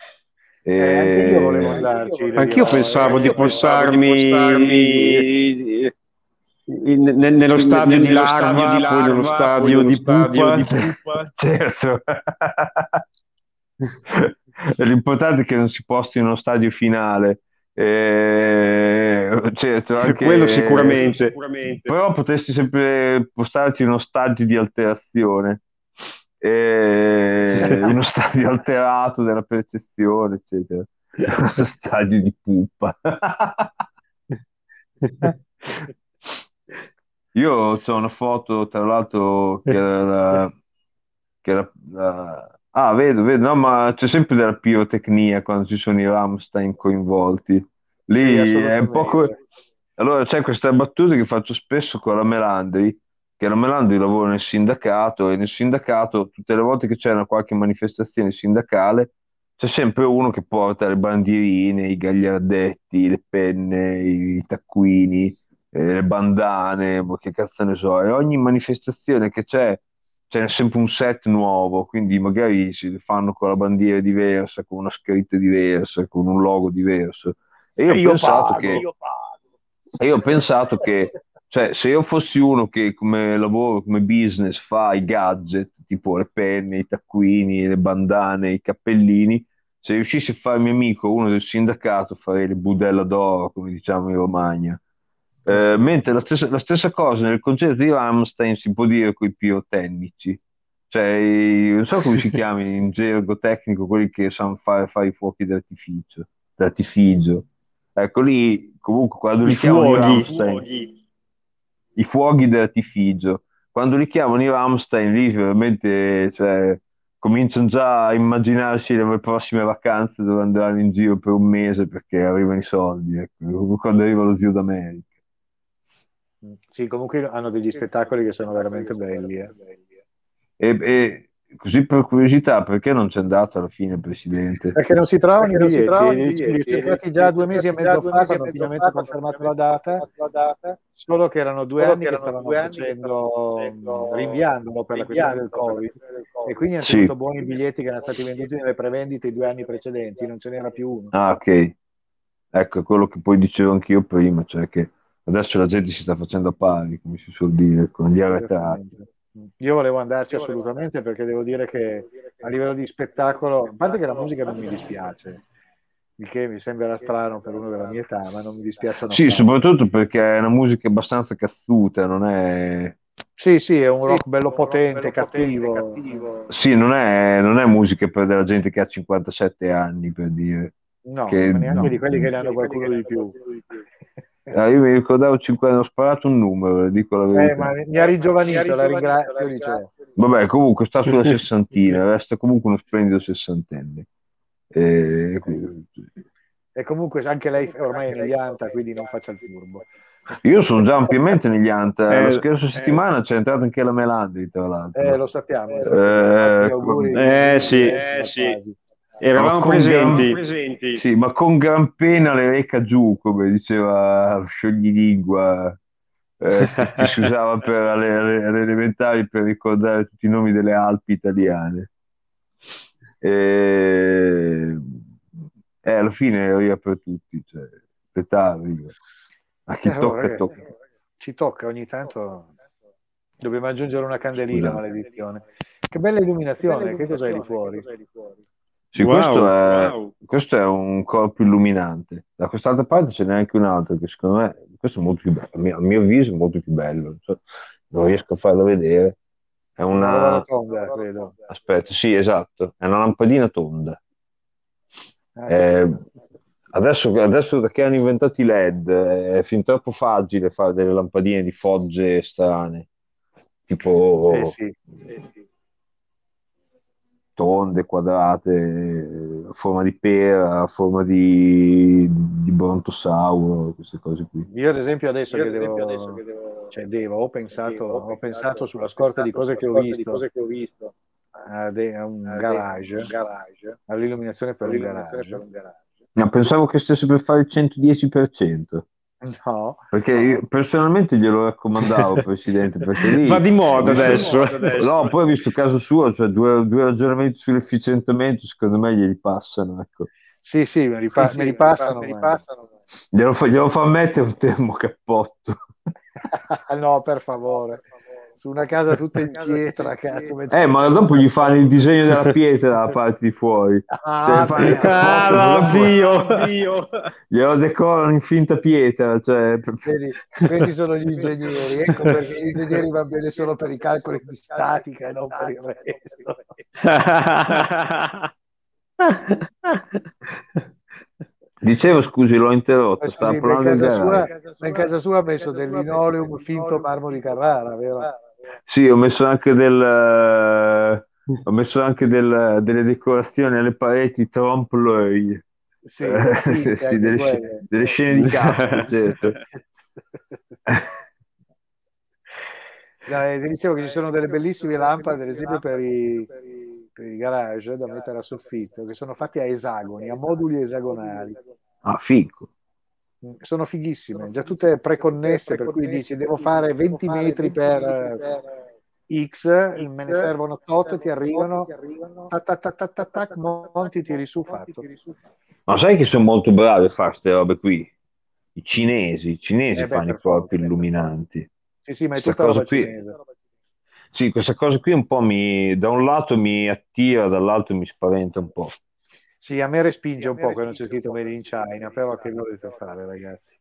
E... Eh, anche io volevo andarci. Anch'io pensavo di postarmi nello stadio di Larva, di poi nello stadio di Pupa. Di Pupa. certo. L'importante è che non si posti in uno stadio finale eh, certo, anche, quello sicuramente. sicuramente. Però potresti sempre postarti in uno stadio di alterazione, eh, in uno stadio alterato della percezione, eccetera. Uno stadio di puppa. Io ho una foto, tra l'altro, che era, la, che era la, Ah, vedo, vedo, no, ma c'è sempre della pirotecnia quando ci sono i Ramstein coinvolti. Lì sì, è un po'. Co- allora c'è questa battuta che faccio spesso con la Melandri, che la Melandri lavora nel sindacato e nel sindacato tutte le volte che c'è una qualche manifestazione sindacale c'è sempre uno che porta le bandierine, i gagliardetti, le penne, i taccuini, eh, le bandane, boh, che cazzo ne so, e ogni manifestazione che c'è c'è sempre un set nuovo, quindi magari si fanno con la bandiera diversa, con una scritta diversa, con un logo diverso. E io, ho, io pensato pago, che, io, io ho pensato che cioè, se io fossi uno che come lavoro, come business fa i gadget, tipo le penne, i taccuini, le bandane, i cappellini, se riuscissi a farmi amico uno del sindacato farei le budella d'oro, come diciamo in Romagna. Eh, mentre la stessa, la stessa, cosa nel concerto di Rammstein si può dire con i pirotecnici, cioè non so come si chiami in gergo tecnico quelli che sanno fare, fare i fuochi d'artificio, d'artificio. Ecco lì comunque quando li chiamano i Rammstein, i fuochi d'artificio, quando li chiamano i Rammstein lì veramente cioè, cominciano già a immaginarsi le prossime vacanze dove andranno in giro per un mese perché arrivano i soldi, ecco, quando arriva lo zio d'America. Sì, comunque hanno degli spettacoli che sono veramente belli. Eh. E, e, così per curiosità, perché non c'è andato alla fine il presidente? Perché non si trovano i biglietti, li ho cercati già due mesi e mezzo fa quando finalmente ho confermato la data, solo che erano due anni che stavano facendo, rinviandolo per la questione del Covid e quindi hanno tenuto buoni i biglietti che erano stati venduti nelle prevendite i due anni precedenti, non ce n'era più uno. Ah, ok. Ecco, quello che poi dicevo anch'io prima, cioè che adesso la gente si sta facendo a pari, come si suol dire, con gli arretrati. Io volevo andarci assolutamente perché devo dire che a livello di spettacolo, a parte che la musica non mi dispiace, il che mi sembra strano per uno della mia età, ma non mi dispiace. Sì, fare. soprattutto perché è una musica abbastanza cazzuta, non è... Sì, sì, è un rock bello potente, bello cattivo. cattivo. Sì, non è, non è, musica per della gente che ha 57 anni, per dire. No, che, neanche no. di quelli che ne hanno qualcuno di più. Ah, io mi ricordavo 50, ho sparato un numero, dico la verità. Eh, ma mi ha rigiovanito, la ringrazio. Diciamo. Vabbè, comunque sta sulla sessantina, resta comunque uno splendido sessantenne. Eh, E comunque anche lei ormai è negli anta, quindi non faccia il furbo. Io sono già ampiamente negli anta. Eh, la scorsa settimana c'è entrata anche la Melandri, tra l'altro. Eh, lo sappiamo. Eh, auguri, eh, sì, eh, sì. Eravamo presenti. Presenti. Sì, ma con gran pena le reca giù, come diceva Scioglilingua, eh, che si usava per alle, alle, alle, elementari per ricordare tutti i nomi delle Alpi italiane. E, e alla fine io per tutti, cioè, petardi. A chi eh, tocca, ragazzi, tocca. Ci tocca ogni tanto. Dobbiamo aggiungere una candelina, Scusate. maledizione. Che bella illuminazione, che, che cos'è lì fuori? Sì, wow, questo, è, wow. questo, è, un corpo illuminante. Da quest'altra parte ce n'è anche un altro che secondo me, questo è molto più bello, a mio, a mio avviso è molto più bello. Cioè, non riesco a farlo vedere. È una... una tonda, credo. Aspetta, sì, esatto, è una lampadina tonda. Ah, eh, adesso, adesso che hanno inventato i LED è fin troppo facile fare delle lampadine di fogge strane. Tipo... Eh sì, eh sì tonde, quadrate, a forma di pera, a forma di, di, brontosauro, queste cose qui. Io ad esempio adesso, che devo, adesso che devo, cioè devo, ho pensato, devo, ho pensato sulla scorta di cose che ho visto, cose che ho visto a, de, a un, garage, un garage, all'illuminazione per, un garage. per un garage. No, pensavo che stesse per fare il 110%. No, perché io personalmente glielo raccomandavo, Presidente, perché lì... Va di moda adesso. No, poi ho visto caso suo, cioè due, due ragionamenti sull'efficientamento, secondo me glieli passano, ecco. Sì, sì, me li, pa- sì, me li passano. Me li passano. Glielo, fa, glielo fa mettere un termocappotto. no, per favore su una casa tutta in pietra, cazzo. Eh, ma dopo gli fanno il disegno della pietra dalla parte di fuori. Ah, cioè, ah Dio, Dio. Glielo decorano in finta pietra. Cioè... Vedi, questi sono gli ingegneri, ecco perché gli ingegneri va bene solo per i calcoli di statica e non per il resto. Dicevo, scusi, l'ho interrotto. Scusi, Stava parlando in casa, sua, in casa sua ha messo del linoleum finto marmo di Carrara, vero? Sì, ho messo anche del... Uh, ho messo anche del, delle decorazioni alle pareti trompe l'œil. Sì, eh, sì, sì delle, scene, delle, scene di campo, certo. No, dicevo che ci sono delle bellissime lampade, ad esempio per i, per i garage da mettere a soffitto, che sono fatti a esagoni, a moduli esagonali. Ah, figo. Mm, sono fighissime, già tutte preconnesse, per cui dici devo fare 20 metri per X, me ne servono tot, ti arrivano, tac, tac, tac, tac, tac, monti, tiri su, fatto. Ma sai che sono molto bravi a fare queste robe qui? I cinesi, i cinesi eh fanno i corpi illuminanti. Sì, sì, ma è tutta roba qui... cinese. Sì, questa cosa qui un po' mi, da un lato mi attira, dall'altro mi spaventa un po'. Sì, a me respinge un po' quando c'è scritto Made in China, però che volete fare, ragazzi?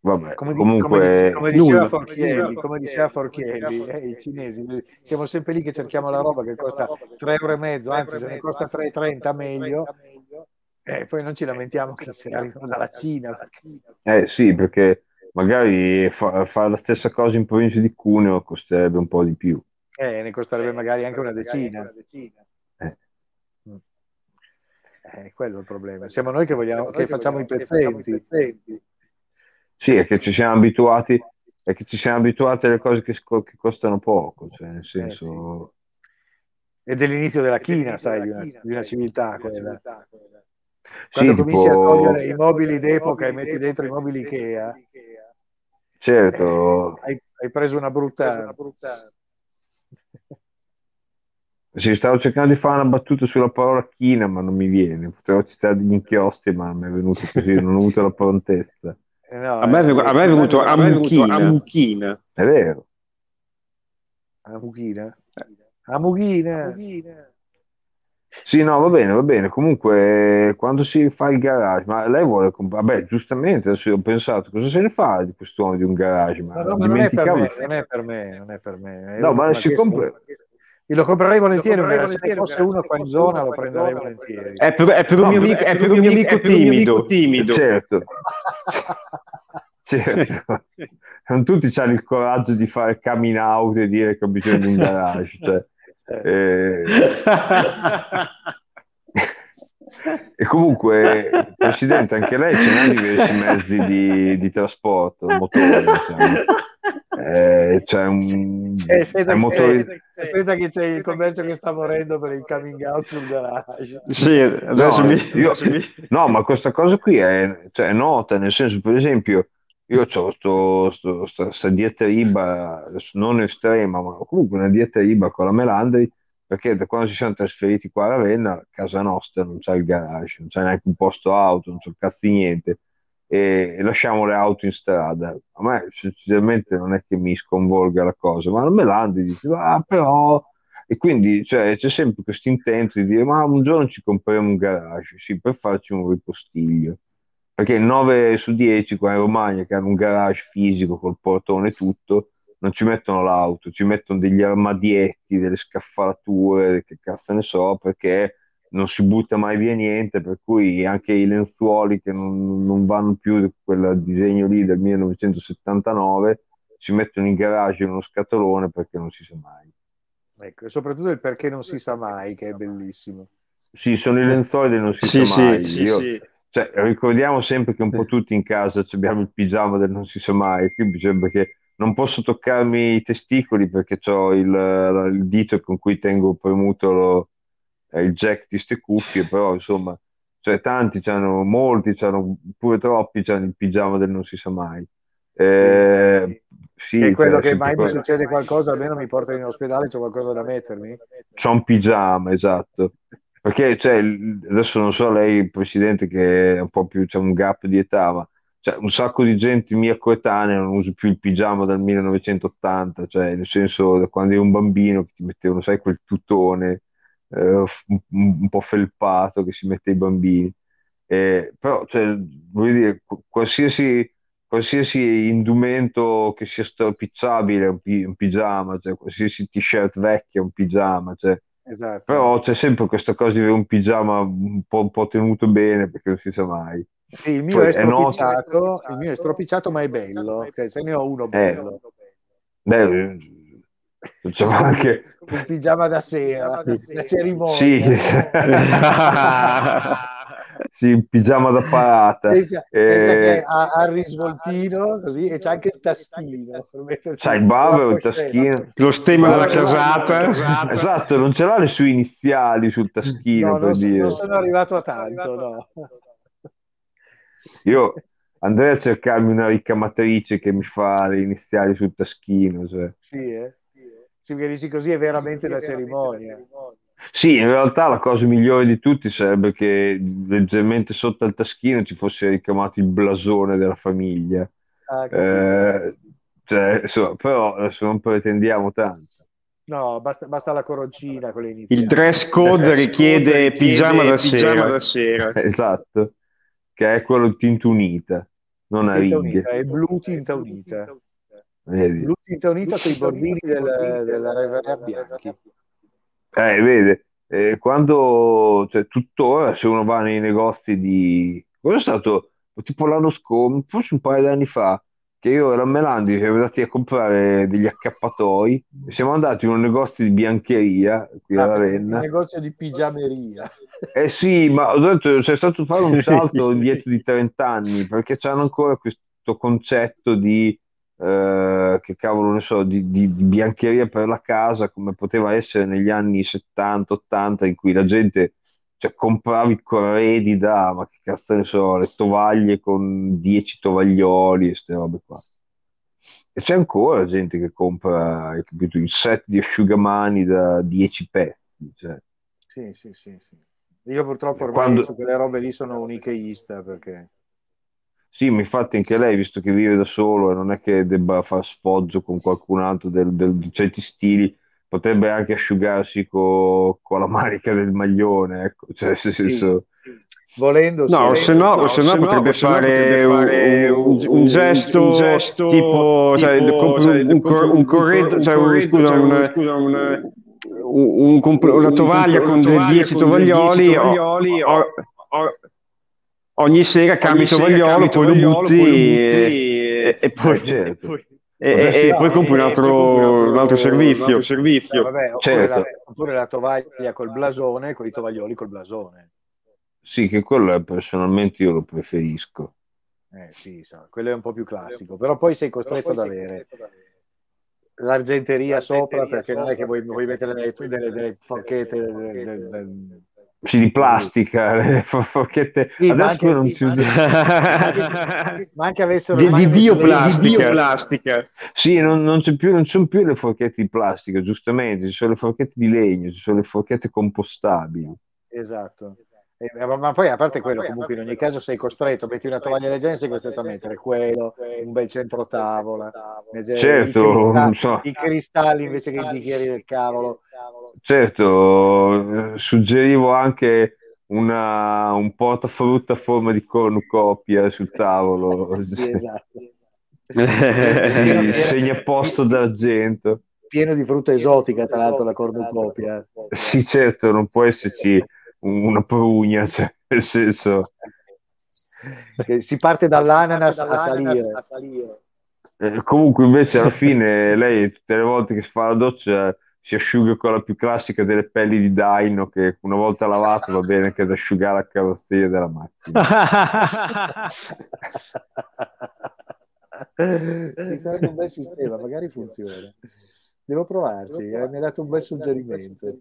Vabbè, come, comunque, come, come diceva Forchielli, come diceva Forchielli eh, i cinesi, siamo sempre lì che cerchiamo la roba che costa 3 euro e mezzo, anzi se ne costa 3,30 meglio, e eh, poi non ci lamentiamo che se arrivano dalla Cina. Eh sì, perché magari fare fa la stessa cosa in provincia di Cuneo costerebbe un po' di più. Eh, ne costerebbe magari anche una decina. Eh. Mm. Eh, quello è il problema. Siamo noi che, vogliamo, che facciamo i pezzenti. Sì, è che ci siamo abituati, è che ci siamo abituati alle cose che, che costano poco, cioè nel senso... Eh, sì. È dell'inizio della china, sai, di una, di una civiltà quella. Quando sì, cominci tipo... a togliere i mobili d'epoca e metti dentro i mobili Ikea, certo. Eh, hai, hai, preso una brutta... Sì, stavo cercando di fare una battuta sulla parola china, ma non mi viene. Potevo citare degli inchiostri, ma mi è venuto così, non ho avuto la prontezza. Eh no, a, me è, a me è venuto Amuchina. È vero. Amuchina? Amuchina. Amuchina. Sì, no, va bene, va bene. Comunque, quando si fa il garage, ma lei vuole comprare, vabbè, giustamente, adesso ho pensato, cosa se ne fa di quest'uomo di un garage? Ma, no, no, ma non, è per me, non è per me, non è per me. no, ma si compra... Io lo comprerei volentieri, lo comprerei volentieri se fosse uno qua in zona lo prenderei volentieri. È per, è per un, mio amico, è per un mio amico timido. timido. Certo. certo. Non tutti hanno il coraggio di fare coming out e dire che ho bisogno di un garage. Cioè. Eh, E comunque, Presidente, anche lei ce n'ha diversi mezzi di, di trasporto, motore, diciamo. Eh, c'è un eh, aspetta, motori... che aspetta, che c'è il commercio che sta morendo per il coming out sul garage. Sì, adesso no, mi... io... no, ma questa cosa qui è, cioè, è nota, nel senso, per esempio, io ho questa dieta IBA, non estrema, ma comunque una dieta IBA con la Melandri, perché da quando si sono trasferiti qua a Ravenna, casa nostra non c'è il garage, non c'è neanche un posto auto, non c'è un cazzo di niente, e, e, lasciamo le auto in strada. A me sinceramente non è che mi sconvolga la cosa, ma non me l'hanno dice, ah però... E quindi cioè, c'è sempre questo intento di dire, ma un giorno ci compriamo un garage, sì, per farci un ripostiglio. Perché 9 su 10 qua in Romagna che hanno un garage fisico col portone e tutto, non ci mettono l'auto, ci mettono degli armadietti, delle scaffalature, che cazzo ne so, perché non si butta mai via niente, per cui anche i lenzuoli che non, non vanno più di quel disegno lì del 1979 si mettono in garage in uno scatolone perché non si sa mai. Ecco, e soprattutto il perché non si sa mai, che è bellissimo. Sì, sono i lenzuoli del non si sì, sa mai. Sì, Io, sì. Cioè, ricordiamo sempre che un po' tutti in casa abbiamo il pigiama del non si sa mai, qui bisogna che non posso toccarmi i testicoli perché ho il, il dito con cui tengo premuto lo, il jack di ste cuffie, però insomma, cioè tanti c'hanno, molti c'hanno, pure troppi c'hanno il pigiama del non si sa mai. Eh, sì, è quello cioè, che mai mi succede qualcosa, almeno mi portano in ospedale, c'è qualcosa da mettermi? C'ho un pigiama, esatto. Perché cioè, adesso non so lei, Presidente, che è un po' più, c'è un gap di età, ma cioè, un sacco di gente mia coetanea non usa più il pigiama dal 1980, cioè nel senso da quando eri un bambino che ti mettevano, sai, quel tutone eh, un, un, po' felpato che si mette ai bambini. Eh, però, cioè, voglio dire, qualsiasi, qualsiasi indumento che sia stropicciabile è un, un pigiama, cioè, qualsiasi t-shirt vecchia è un pigiama, cioè, esatto. però c'è sempre questa cosa di avere un pigiama un po', un po', tenuto bene perché non si sa mai. Sì, il mio Poi è stropicciato, il mio è stropicciato ma è bello, okay, se ne ho uno eh. bello. Eh, beh, c'è anche un pigiama da sera, da cerimonia. Sì. sì, il pigiama da parata. Pensa, e... pensa che ha, ha, il risvoltino così e c'è anche il taschino. C'è il bavero, il taschino. Lo stemma della casata. Esatto, non ce l'ha le sue iniziali sul taschino. No, per non, dire. non sono arrivato a tanto, no. Io andrei a cercarmi una ricamatrice che mi fa le iniziali sul taschino. Cioè. Sì, eh? Sì, perché dici così è veramente la cerimonia. Sì, in realtà la cosa migliore di tutti sarebbe che leggermente sotto al taschino ci fosse ricamato il blasone della famiglia. Ah, eh, cioè, insomma, però adesso non pretendiamo tanto. No, basta, basta la coroncina con le iniziali. Il dress code richiede pigiama, da, pigiama sera. da sera. Esatto, che è quello tinta unita, non a righe. Unita, è blu tinta unita. Vedi? L'ultima unita con i bordini del, della Reveria bianchi. Eh, vede, eh, quando, cioè, tuttora se uno va nei negozi di... Cosa è stato? Tipo l'anno scorso, forse un paio di anni fa, che io ero a Melandi, siamo andati a comprare degli accappatoi e siamo andati in un negozio di biancheria qui a ah, Ravenna. Un negozio di pigiameria. Eh sì, ma ho detto, sei stato fare un salto indietro di 30 anni perché c'hanno ancora questo concetto di eh, che cavolo ne so, di, di, di, biancheria per la casa come poteva essere negli anni 70-80 in cui la gente cioè, comprava i corredi da, ma che cazzo ne so, le tovaglie con 10 tovaglioli e queste robe qua. E c'è ancora gente che compra capito, il set di asciugamani da 10 pezzi. Cioè. Sì, sì, sì, sì. Io purtroppo ormai Quando... su quelle robe lì sono un ikeiista perché sì, ma infatti anche lei, visto che vive da solo e non è che debba far sfoggio con qualcun altro del, del, di certi stili, potrebbe anche asciugarsi co, con la manica del maglione, ecco, cioè, se, sì. senso... Volendo, no, se no, no, se no potrebbe, no, fare, potrebbe un, un, un, gesto, un, gesto, tipo, cioè, tipo cioè, un, cor- un corretto, cioè, scusa, un, scusa, un, una tovaglia con 10 tovaglioli, tovaglioli o, o, o, ogni sera cambia il tovagliolo, poi lo butti e, e, poi, eh, certo. e, e, e, poi compri un altro, un altro servizio. Un altro servizio. Eh, vabbè, oppure, certo. la, oppure, la, tovaglia col blasone, con i tovaglioli col blasone. Sì, che quello è, personalmente io lo preferisco. Eh, sì, so, quello è un po' più classico, però poi sei costretto ad avere l'argenteria sopra perché non è che vuoi, vuoi mettere delle, delle, delle forchette delle, delle, sì, di plastica, le forchette. Sì, Adesso non ci ma anche avessero di, di, bioplastica. di bioplastica. Sì, non, non, c'è più, non ci sono più le forchette di plastica, giustamente, ci sono le forchette di legno, ci sono le forchette compostabili. Esatto. Eh, ma poi a parte quello, comunque in ogni caso sei costretto, metti una tovaglia leggera, sei costretto a mettere quello, un bel centro tavola, certo, i, cristalli, so. i cristalli invece che i bicchieri del cavolo. Certo, suggerivo anche una, un portafrutta a forma di cornucopia sul tavolo. sì, esatto. sì, segnaposto d'argento. Pieno di frutta esotica, tra l'altro, la cornucopia. Sì, certo, non può esserci una prugna, cioè, nel senso... Che si parte dall'ananas a salire. A salire. Eh, comunque invece alla fine lei tutte le volte che si fa la doccia si asciuga con la più classica delle pelli di daino che una volta lavato va bene che ad asciugare la carrozzeria della macchina. sì, sarebbe un bel sistema, magari funziona. Devo provarci, eh, mi ha dato un bel suggerimento.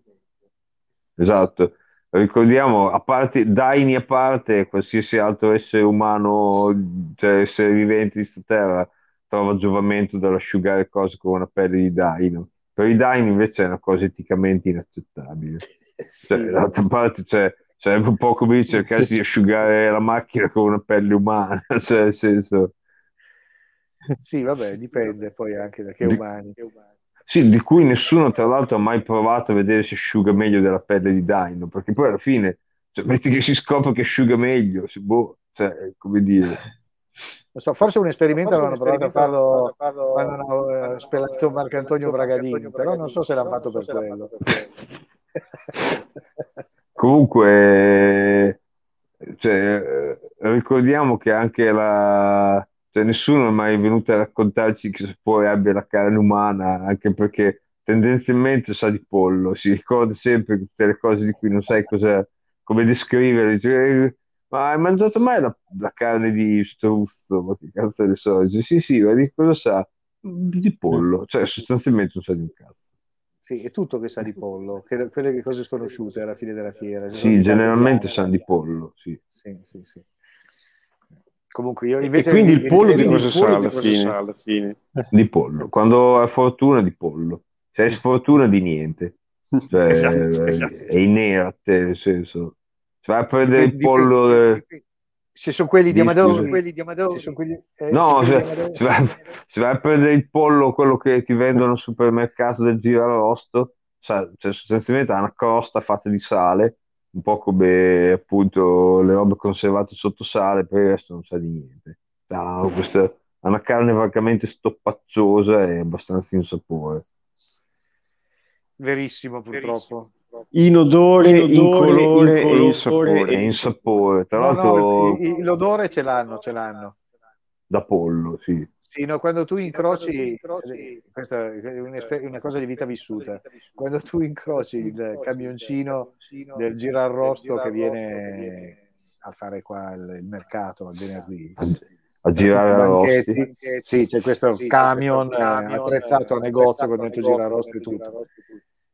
Esatto ricordiamo, a parte, Daini a parte, qualsiasi altro essere umano, cioè essere vivente di questa terra, trova giovamento dall'asciugare cose con una pelle di daino. Per i daini invece è una cosa eticamente inaccettabile. sì. Cioè, d'altra parte, cioè, sarebbe un po' come cercare di asciugare la macchina con una pelle umana, cioè nel senso... Sì, vabbè, dipende poi anche da che umani. Che umani. Sì, di cui nessuno tra l'altro ha mai provato a vedere se asciuga meglio della pelle di Dino, perché poi alla fine, cioè, metti che si scopre che asciuga meglio, se, boh, cioè, come dire... So, forse un esperimento avevano provato a farlo, quando hanno eh, spelato Marcantonio Bragadini, però non so se l'hanno fatto per quello. Comunque, cioè, ricordiamo che anche la, cioè, nessuno è mai venuto a raccontarci che poi abbia la carne umana, anche perché tendenzialmente sa di pollo, si ricorda sempre tutte le cose di cui non sai cosa, come descrivere. Cioè, ma hai mangiato mai la, la, carne di struzzo? Ma che cazzo ne so? Dice, sì, sì, ma di cosa sa? Di pollo, cioè sostanzialmente non sa di un cazzo. Sì, è tutto che sa di pollo, che, quelle cose sconosciute alla fine della fiera. Sì, generalmente sa di pollo, sì. Sì, sì, sì. Comunque io invece e quindi il pollo di cosa sa alla, fine? Di pollo. Quando hai fortuna di pollo. Se hai sfortuna di niente. Cioè, esatto, esatto. è inerte, nel senso. Se vai a prendere il pollo... Di, se sono quelli di Amador, quelli di Amador. Se quelli, eh, no, se, se, vai, se, vai, a prendere il pollo, quello che ti vendono al supermercato del girarosto, cioè, sostanzialmente ha una crosta fatta di sale un po' come appunto le robe conservate sotto sale, per il resto non sa di niente. Ha, questa, ha una carne vagamente stoppacciosa e abbastanza insapore. Verissimo, purtroppo. In odore, in, in colore, in e in sapore. E in sapore. Tra no, l'altro... No, l'odore ce l'hanno, ce l'hanno. Da pollo, sì. Sì, no, quando tu incroci, questa è una cosa di vita vissuta, quando tu incroci il camioncino del girarrosto che viene a fare qua il mercato al venerdì, a girare arrosti. Sì, c'è questo camion attrezzato a negozio con dentro girarrosti e tutto.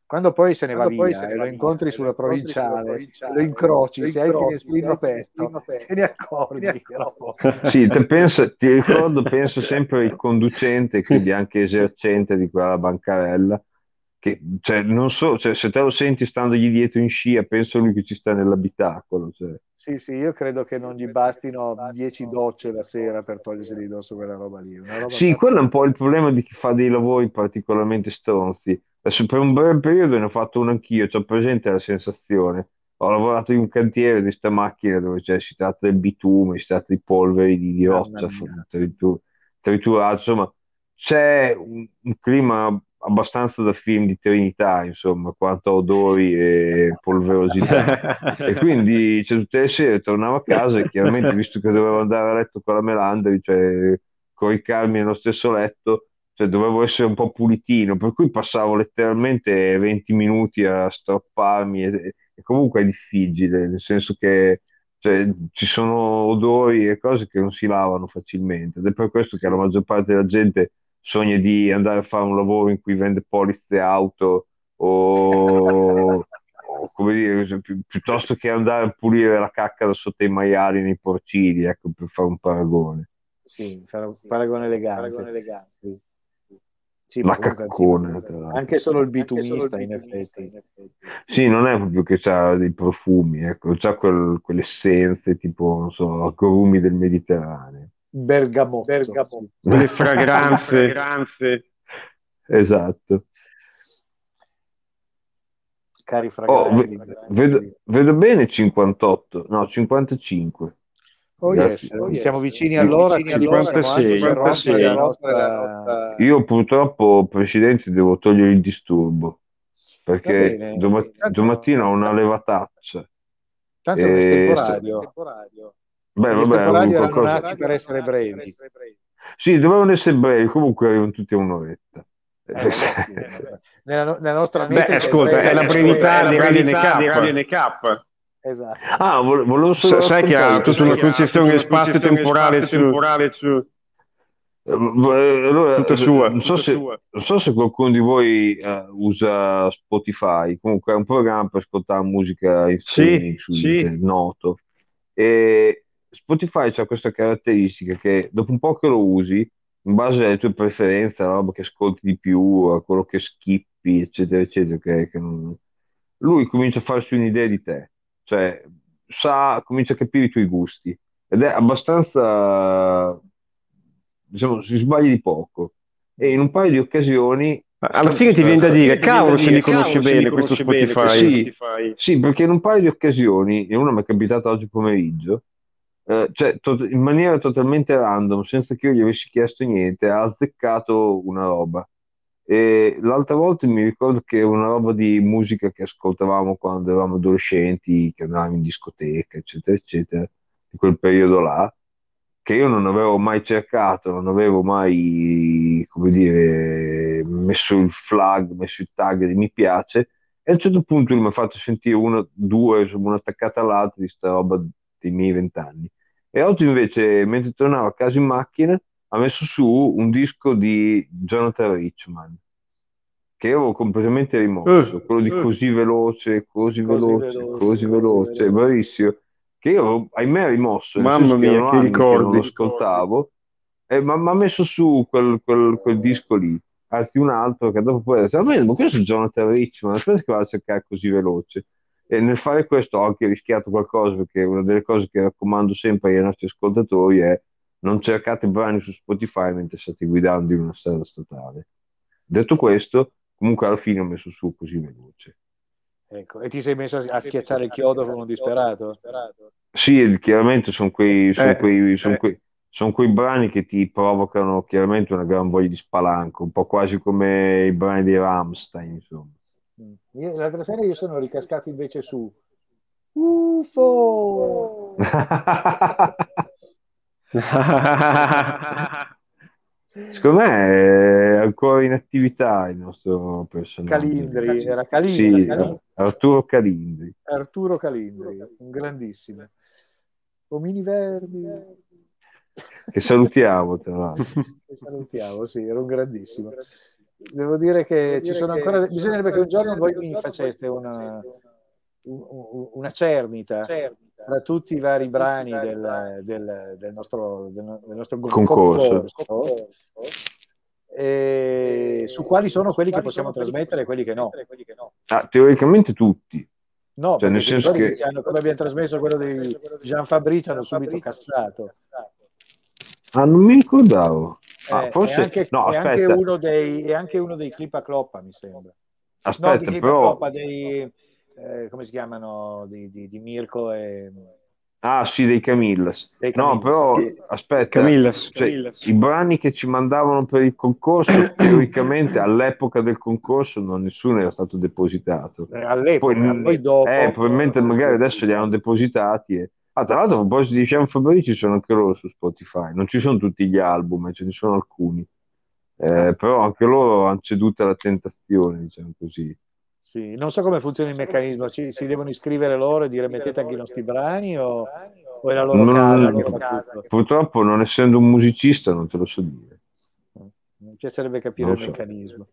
Quando poi se ne va via e lo incontri sulla provinciale, lo incroci, se hai il finestrino aperto, te ne accorgi. Sì, te pensa, ti ricordo, penso sempre il conducente, quindi anche esercente di quella bancarella, che cioè, non so, cioè, se te lo senti standogli dietro in scia, penso lui che ci sta nell'abitacolo. Cioè. Sì, sì, io credo che non gli bastino dieci docce la sera per togliersi di dosso quella roba lì. Roba sì, quello è un po' il problema di chi fa dei lavori particolarmente stronzi Adesso per un breve periodo ne ho fatto uno anch'io, ho presente la sensazione. Ho lavorato in un cantiere di questa macchina dove cioè, si tratta del bitume, si tratta di polveri, di, di roccia, triturato, insomma, c'è un, un, clima abbastanza da film di Trinità, insomma, quanto odori e polverosità. e quindi cioè, tutte le sere tornavo a casa e chiaramente, visto che dovevo andare a letto con la Melandri, cioè coricarmi nello stesso letto, cioè dovevo essere un po' pulitino, per cui passavo letteralmente 20 minuti a strapparmi e, e comunque è difficile, nel senso che Cioè, ci sono odori e cose che non si lavano facilmente ed è per questo che la maggior parte della gente sogna di andare a fare un lavoro in cui vende polizze auto o, o come dire, cioè, pi- piuttosto che andare a pulire la cacca da sotto i maiali nei porcini, ecco, per fare un paragone. Sì, fare un paragone elegante. Paragone elegante. Sì. Sì, la caccone. Anche solo il bitumista, in effetti. Sì, non è proprio che ha dei profumi, ecco, c'ha quel, quelle essenze tipo, non so, agrumi del Mediterraneo. Bergamotto. Bergamotto. Quelle fragranze. fragranze. Esatto. Cari fragranti. Oh, vedo, vedo bene 58, no, 55. Oh yes, oh yes. siamo vicini all'ora, 56, 56. Nostra... Io purtroppo, Presidente, devo togliere il disturbo perché domat- Tanto... domattina ho una levataccia. Tanto e... è estemporaneo. Beh, vabbè, estemporaneo erano qualcosa... nati per essere brevi. Sì, dovevano essere brevi, comunque arrivano tutti a un'oretta. Eh, sì, nella, nella, nostra Beh, ascolta, è, è la brevità di Radio NK. Esatto. Ah, volevo solo sai che ha tutta una concezione spazio-temporale su... temporale su... Eh, allora, tutta sua, non, so tutta se, sua. non so se qualcuno di voi uh, usa Spotify, comunque è un programma per ascoltare musica in streaming sì. noto. E Spotify ha questa caratteristica che dopo un po' che lo usi, in base alle tue preferenze, alla roba che ascolti di più, a quello che skippi, eccetera, eccetera, che, che non... lui comincia a farsi un'idea di te cioè sa, comincia a capire i tuoi gusti ed è abbastanza, diciamo, si sbaglia di poco e in un paio di occasioni alla fine ti viene da dire, cavolo, se li conosci bene questo Spotify. Sì, sì, perché in un paio di occasioni, e una mi è capitata oggi pomeriggio, eh, cioè to- in maniera totalmente random, senza che io gli avessi chiesto niente, ha azzeccato una roba. E l'altra volta mi ricordo che una roba di musica che ascoltavamo quando eravamo adolescenti, che andavamo in discoteca, eccetera, eccetera, di quel periodo là, che io non avevo mai cercato, non avevo mai, come dire, messo il flag, messo il tag di mi piace, e a un certo punto mi ha fatto sentire una, due, insomma, una attaccata all'altra di sta roba dei miei vent'anni. E oggi invece, mentre tornavo a casa in macchina, ha messo su un disco di Jonathan Richman che avevo completamente rimosso, uh, quello di uh, così veloce, così, così veloce, veloce, così veloce, veloce, bravissimo, che io avevo, ahimè, rimosso, mamma mia, che ricordi, non lo ascoltavo, e mi ha messo su quel, quel, quel, disco lì, anzi un altro che dopo poi ha detto, ma questo è Jonathan Richman, aspetta che vado a cercare così veloce. E nel fare questo ho anche rischiato qualcosa, perché una delle cose che raccomando sempre ai nostri ascoltatori è non cercate brani su Spotify mentre state guidando in una strada statale. Detto questo, comunque alla fine ho messo su così veloce. Ecco, e ti sei messo a schiacciare il chiodo come un disperato? Sì, chiaramente sono quei, sono eh, quei, sono eh. quei, sono quei brani che ti provocano chiaramente una gran voglia di spalanco, un po' quasi come i brani di Rammstein, insomma. Mm. Io, l'altra sera io sono ricascato invece su UFO! Secondo me è ancora in attività il nostro personaggio. Calindri, era Calindri. Sì, Calindri. Arturo Calindri. Arturo Calindri, un grandissimo. Omini Verdi. Che salutiamo, tra l'altro. Che salutiamo, sì, era un grandissimo. Devo dire che ci sono ancora... Bisognerebbe che un giorno voi mi faceste una, una cernita tra tutti i vari brani del, del, del, nostro, del, nostro concorso, concorso e su quali sono quelli che possiamo trasmettere e quelli che no. Ah, teoricamente tutti. No, cioè, nel senso che... che hanno, come abbiamo trasmesso quello di Gian Fabrizio hanno subito cassato. Ah, non mi ricordavo. Ah, eh, forse... è, anche, no, è, anche uno dei, è anche uno dei clip a cloppa, mi sembra. Aspetta, no, di clip però... a cloppa, dei eh, come si chiamano, di, di, di, Mirko e... Ah sì, dei Camillas. Dei Camillas. No, però aspetta, Camillas. Cioè, Camillas. i brani che ci mandavano per il concorso, teoricamente all'epoca del concorso non nessuno era stato depositato. Eh, all'epoca, poi, poi dopo... Eh, probabilmente magari adesso li hanno depositati. E... Ah, tra l'altro, a proposito di Jean Fabrici, sono anche loro su Spotify. Non ci sono tutti gli album, ce ne sono alcuni. Eh, però anche loro hanno ceduto alla tentazione, diciamo così. Sì, non so come funziona il meccanismo, Ci, si devono iscrivere loro e dire mettete anche i nostri brani o, o è la loro Non- casa che fa tutto? Purtroppo, non essendo un musicista, non te lo so dire. Mi piacerebbe capire Non il so. meccanismo.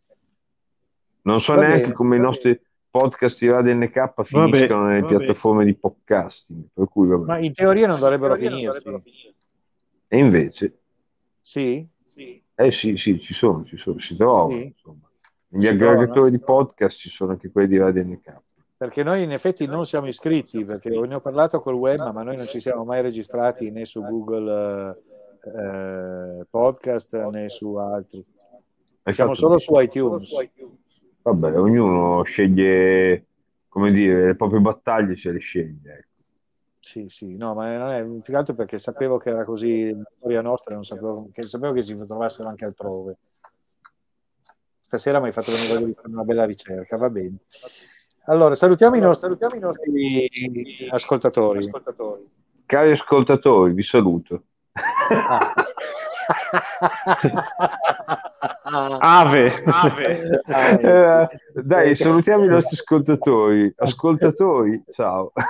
Non so Va neanche bene, come i nostri podcast di Radio NK finiscono nelle vabbè. piattaforme di podcasting. Per cui, vabbè. Ma in teoria non dovrebbero finirsi. E invece, Sì? eh sì, sì, ci sono, ci sono, si trovano. Sì. insomma. Si aggregatori di podcast ci sono anche quelli di Radio NK. Perché noi in effetti non siamo iscritti, perché ne ho parlato col web, ma noi non ci siamo mai registrati né su Google eh, eh, Podcast né su altri. Siamo fatto solo su iTunes. Vabbè, ognuno sceglie, come dire, le proprie battaglie se le sceglie. ecco. Sì, sì, no, ma non è più che altro perché sapevo che era così la storia nostra, non sapevo che, sapevo che si trovassero anche altrove. Stasera mi hai fatto venire voglia di fare una bella ricerca, va bene. Allora, salutiamo i nostri, salutiamo i nostri ascoltatori. Cari ascoltatori, vi saluto. Ah. Ave. Eh, dai, salutiamo i nostri ascoltatori. Ascoltatori, ciao.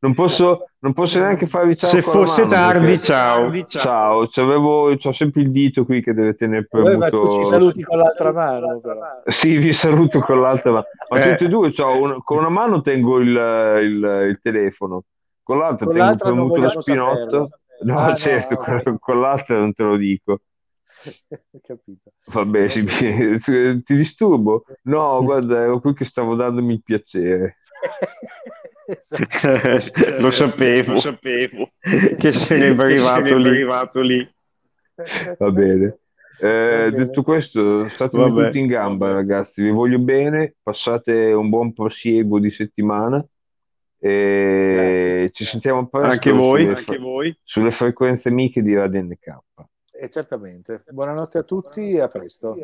Non posso, non posso neanche farvi ciao Se con la fosse mano, tardi, perché- ciao. Ciao, c'avevo, c'ho sempre il dito qui che deve tenere premuto. ci saluti con l'altra mano, però. Sì, vi saluto con l'altra mano. Ma Eh. tutti e due, c'ho un- con una mano tengo il, il- il telefono, con l'altra Con tengo l'altra premuto lo spinotto. saperlo. No, Ah, no, certo, ah, ok. con, con l'altra non te lo dico. Capito. Vabbè, sì, ti disturbo? No, guarda, ero qui che stavo dandomi il piacere. lo sapevo, lo sapevo che sarebbe arrivato lì. arrivato lì. Va bene. Eh, detto questo, Vabbè. tutti in gamba, ragazzi. Vi voglio bene. Passate un buon prosieguo di settimana. E ci sentiamo presto Anche voi, sulle, anche voi. sulle frequenze amiche di Radio NK. Eh, certamente. Buonanotte a tutti e a presto.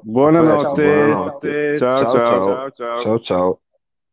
Buonanotte. Buonanotte. Ciao, Ciao, ciao, ciao. ciao, ciao. Ciao ciao.